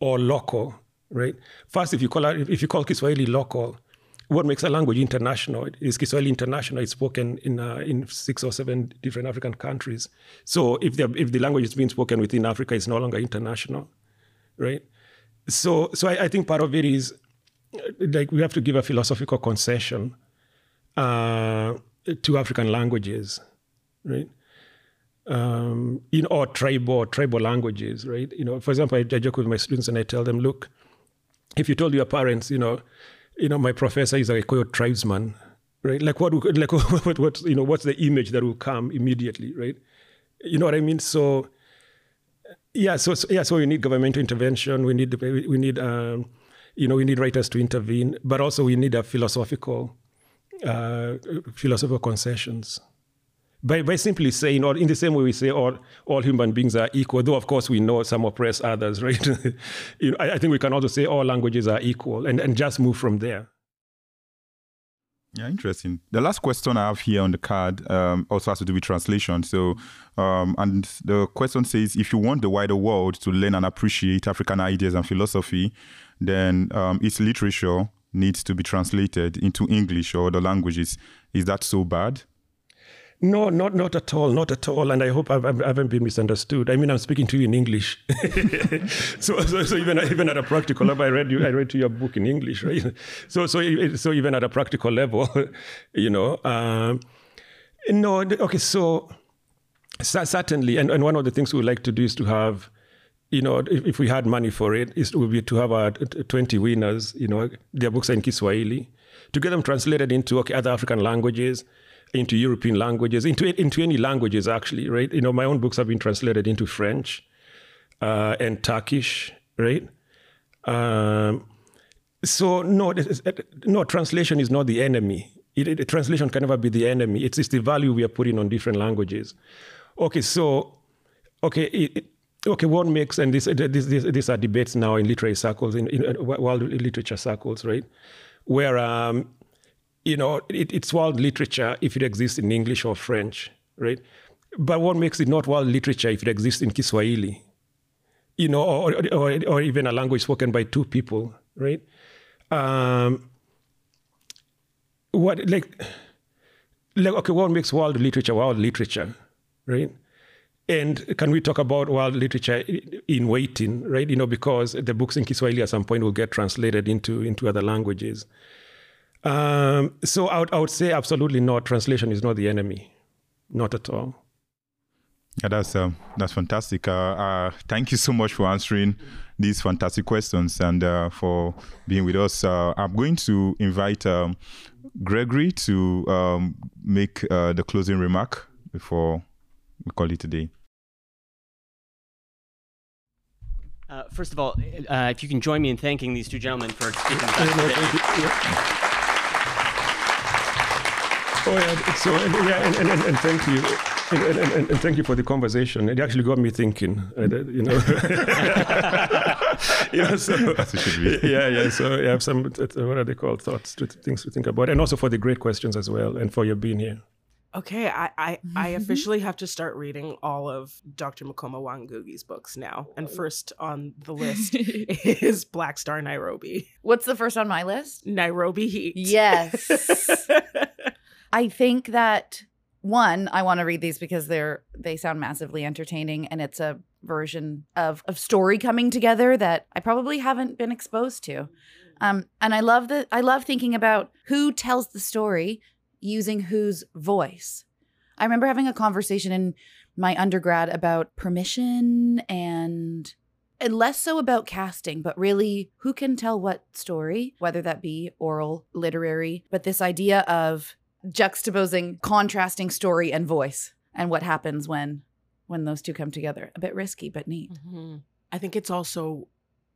or local, right? First, if you call if you call Kiswahili local, what makes a language international is Kiswahili international. It's spoken in uh, in six or seven different African countries. So if the if the language is being spoken within Africa, it's no longer international, right? So so I, I think part of it is like we have to give a philosophical concession uh, to African languages, right? Um, in or tribal tribal languages, right? You know, for example, I, I joke with my students and I tell them, look, if you told your parents, you know, you know, my professor is a Gikuyu tribesman, right? Like what, like what, what, you know, what's the image that will come immediately, right? You know what I mean? So, yeah, so, so yeah, so we need governmental intervention. We need we need um, you know we need writers to intervene, but also we need a philosophical uh, philosophical concessions by, by simply saying, or in the same way we say all, all human beings are equal, though of course we know some oppress others, right? you know, I, I, think we can also say all languages are equal and, and just move from there. Yeah, interesting. The last question I have here on the card um, also has to do with translation. So, um, and the question says if you want the wider world to learn and appreciate African ideas and philosophy, then um, its literature needs to be translated into English or other languages. Is that so bad? No, not not at all, not at all. And I hope I've, I haven't been misunderstood. I mean, I'm speaking to you in English. so, so, so even even at a practical level, I read you, I read to your book in English, right? So, so, so even at a practical level, you know, um, no, okay. So, certainly, and, and one of the things we would like to do is to have, you know, if, if we had money for it, it would be to have our 20 winners. You know, their books are in Kiswahili, to get them translated into okay, other African languages into European languages, into into any languages actually, right? You know, my own books have been translated into French uh, and Turkish, right? Um, so no, no, translation is not the enemy. It, it, translation can never be the enemy. It's, it's the value we are putting on different languages. Okay, so okay, it, okay, what makes and this, this, this, these are debates now in literary circles, in, in world literature circles, right? Where um, you know, it, it's world literature if it exists in English or French, right? But what makes it not world literature if it exists in Kiswahili, you know, or, or, or even a language spoken by two people, right? Um, what like, like okay, what makes world literature world literature, right? And can we talk about world literature in waiting, right? You know, because the books in Kiswahili at some point will get translated into into other languages. Um, so I would, I would say absolutely not. Translation is not the enemy, not at all. Yeah, that's uh, that's fantastic. Uh, uh, thank you so much for answering these fantastic questions and uh, for being with us. Uh, I'm going to invite um, Gregory to um, make uh, the closing remark before we call it a day. first of all, if you can join me in thanking these two gentlemen for speaking today. Oh yeah, so and, yeah, and, and, and, and thank you, and, and, and, and thank you for the conversation. It actually got me thinking. uh, You know, you know. So As it should be. yeah, yeah. So you have some uh, what are they called? Thoughts, things to think about, and also for the great questions as well, and for your being here. Okay, I, I, I officially have to start reading all of Dr. Mukoma wa Ngugi's books now. And first on the list is Black Star Nairobi. What's the first on my list? Nairobi Heat. Yes. I think that one, I want to read these because they're they sound massively entertaining and it's a version of of story coming together that I probably haven't been exposed to. Um, and I love that I love thinking about who tells the story using whose voice. I remember having a conversation in my undergrad about permission and and less so about casting, but really who can tell what story, whether that be oral, literary, but this idea of juxtaposing contrasting story and voice and what happens when when those two come together. A bit risky, but neat. Mhm. I think it's also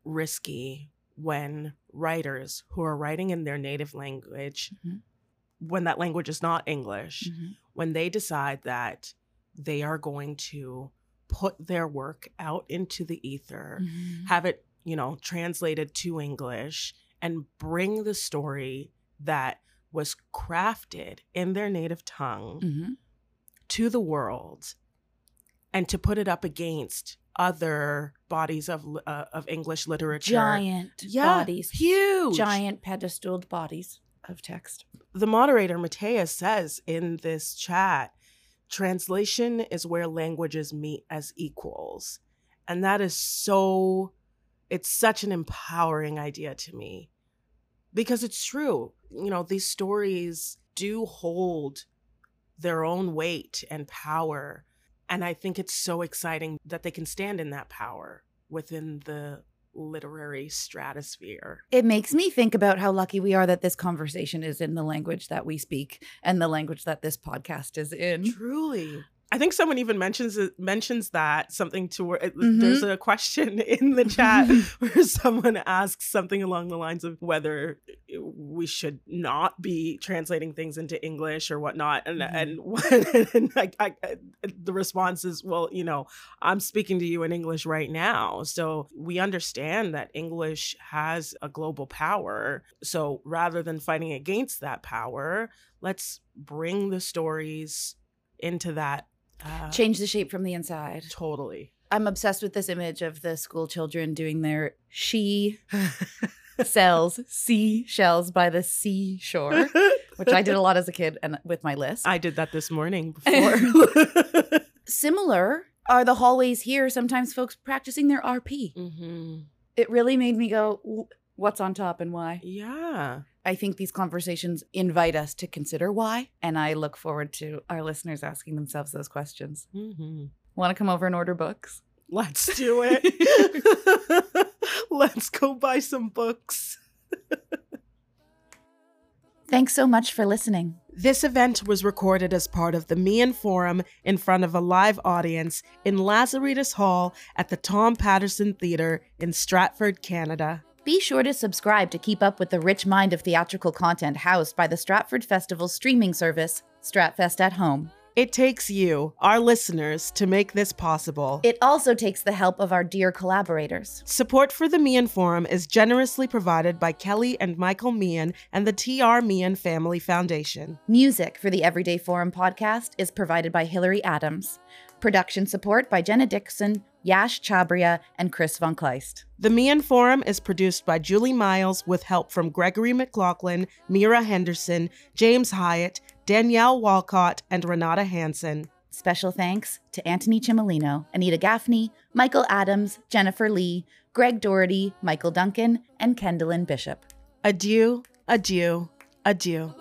risky when writers who are writing in their native language, Mhm. when that language is not English, Mhm. when they decide that they are going to put their work out into the ether, Mhm. have it, you know, translated to English and bring the story that was crafted in their native tongue Mhm. to the world and to put it up against other bodies of uh, of English literature. Giant Yeah, bodies, huge. giant pedestaled bodies of text. The moderator Matea says in this chat, translation is where languages meet as equals. And that is so it's such an empowering idea to me. Because it's true. You know, these stories do hold their own weight and power. And I think it's so exciting that they can stand in that power within the literary stratosphere. It makes me think about how lucky we are that this conversation is in the language that we speak and the language that this podcast is in. Truly. I think someone even mentions mentions that something to where Mhm. there's a question in the chat mm-hmm. where someone asks something along the lines of whether eh, we should not be translating things into English or whatnot, and mm-hmm. and, and I, I, the response is, well, you know, I'm speaking to you in English right now, so we understand that English has a global power. So rather than fighting against that power, let's bring the stories into that. Uh, Change the shape from the inside. Totally. I'm obsessed with this image of the school children doing their she sells seashells by the seashore, which I did a lot as a kid and with my list. I did that this morning before. Similar are the hallways here. Sometimes folks practicing their RP. hmm It really made me go, what's on top and why? Yeah. I think these conversations invite us to consider why. And I look forward to our listeners asking themselves those questions. hmm Want to come over and order books? Let's do it. Let's go buy some books. Thanks so much for listening. This event was recorded as part of the Meighen Forum in front of a live audience in Lazaridis Hall at the Tom Patterson Theatre in Stratford, Canada. Be sure to subscribe to keep up with the rich mind of theatrical content housed by the Stratford Festival streaming service, Stratfest at Home. It takes you, our listeners, to make this possible. It also takes the help of our dear collaborators. Support for the Meighen Forum is generously provided by Kelly and Michael Meighen and the TR Meighen Family Foundation. Music for the Everyday Forum podcast is provided by Hillary Adams. Production support by Jenna Dixon, Yash Chabria, and Chris Von Kleist. The Meighen Forum is produced by Julie Miles with help from Gregory McLaughlin, Mira Henderson, James Hyatt, Danielle Walcott, and Renata Hansen. Special thanks to Anthony Cimolino, Anita Gaffney, Michael Adams, Jennifer Lee, Greg Doherty, Michael Duncan, and Kendallin Bishop. Adieu, adieu, adieu.